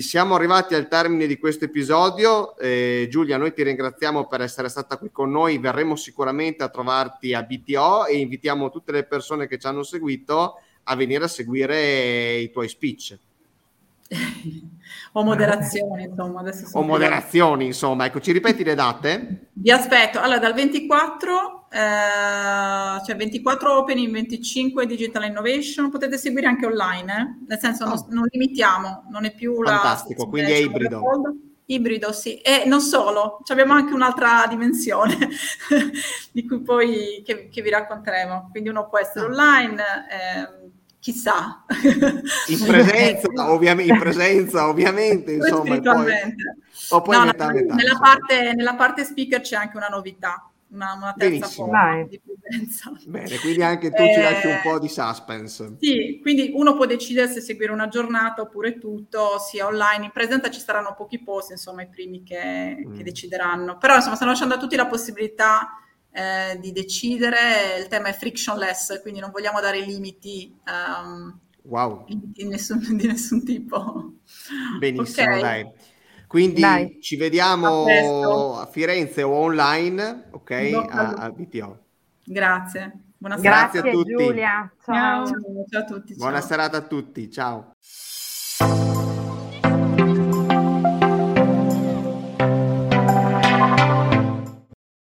siamo arrivati al termine di questo episodio. Eh, Giulia, noi ti ringraziamo per essere stata qui con noi. Verremo sicuramente a trovarti a BTO e invitiamo tutte le persone che ci hanno seguito a venire a seguire i tuoi speech. o moderazioni, insomma. Adesso o moderazioni, insomma. Ecco, ci ripeti le date? Vi aspetto. Allora, dal 24, eh, cioè 24 Opening, 25 Digital Innovation, potete seguire anche online, eh? nel senso oh. non, non, limitiamo, non è più Fantastico, la... Fantastico, quindi è ibrido. Ibrido, sì. E non solo, abbiamo anche un'altra dimensione di cui poi che, che, vi racconteremo. Quindi uno può essere ah. online. Eh, chissà. In presenza, ovviamente, in presenza ovviamente, insomma. Poi, o poi no, metà, no, metà, nella, parte, nella, parte, speaker c'è anche una novità, una, una terza Benissimo. forma di presenza. Bene, quindi anche tu eh, ci lasci un po' di suspense. Sì, quindi uno può decidere se seguire una giornata oppure tutto, sia online, in presenza ci saranno pochi posti, insomma i primi che, mm. che decideranno. Però insomma stanno lasciando a tutti la possibilità eh, di decidere. Il tema è frictionless, quindi non vogliamo dare limiti, um, wow. limiti di, nessun, di, nessun, tipo. Benissimo, okay. dai. Quindi dai. ci vediamo a, a, Firenze o online, ok? A, a BTO. Grazie. Buonasera. Grazie, Grazie a tutti. Giulia. Ciao. Ciao. Ciao a tutti. Buona ciao. serata a tutti. Ciao.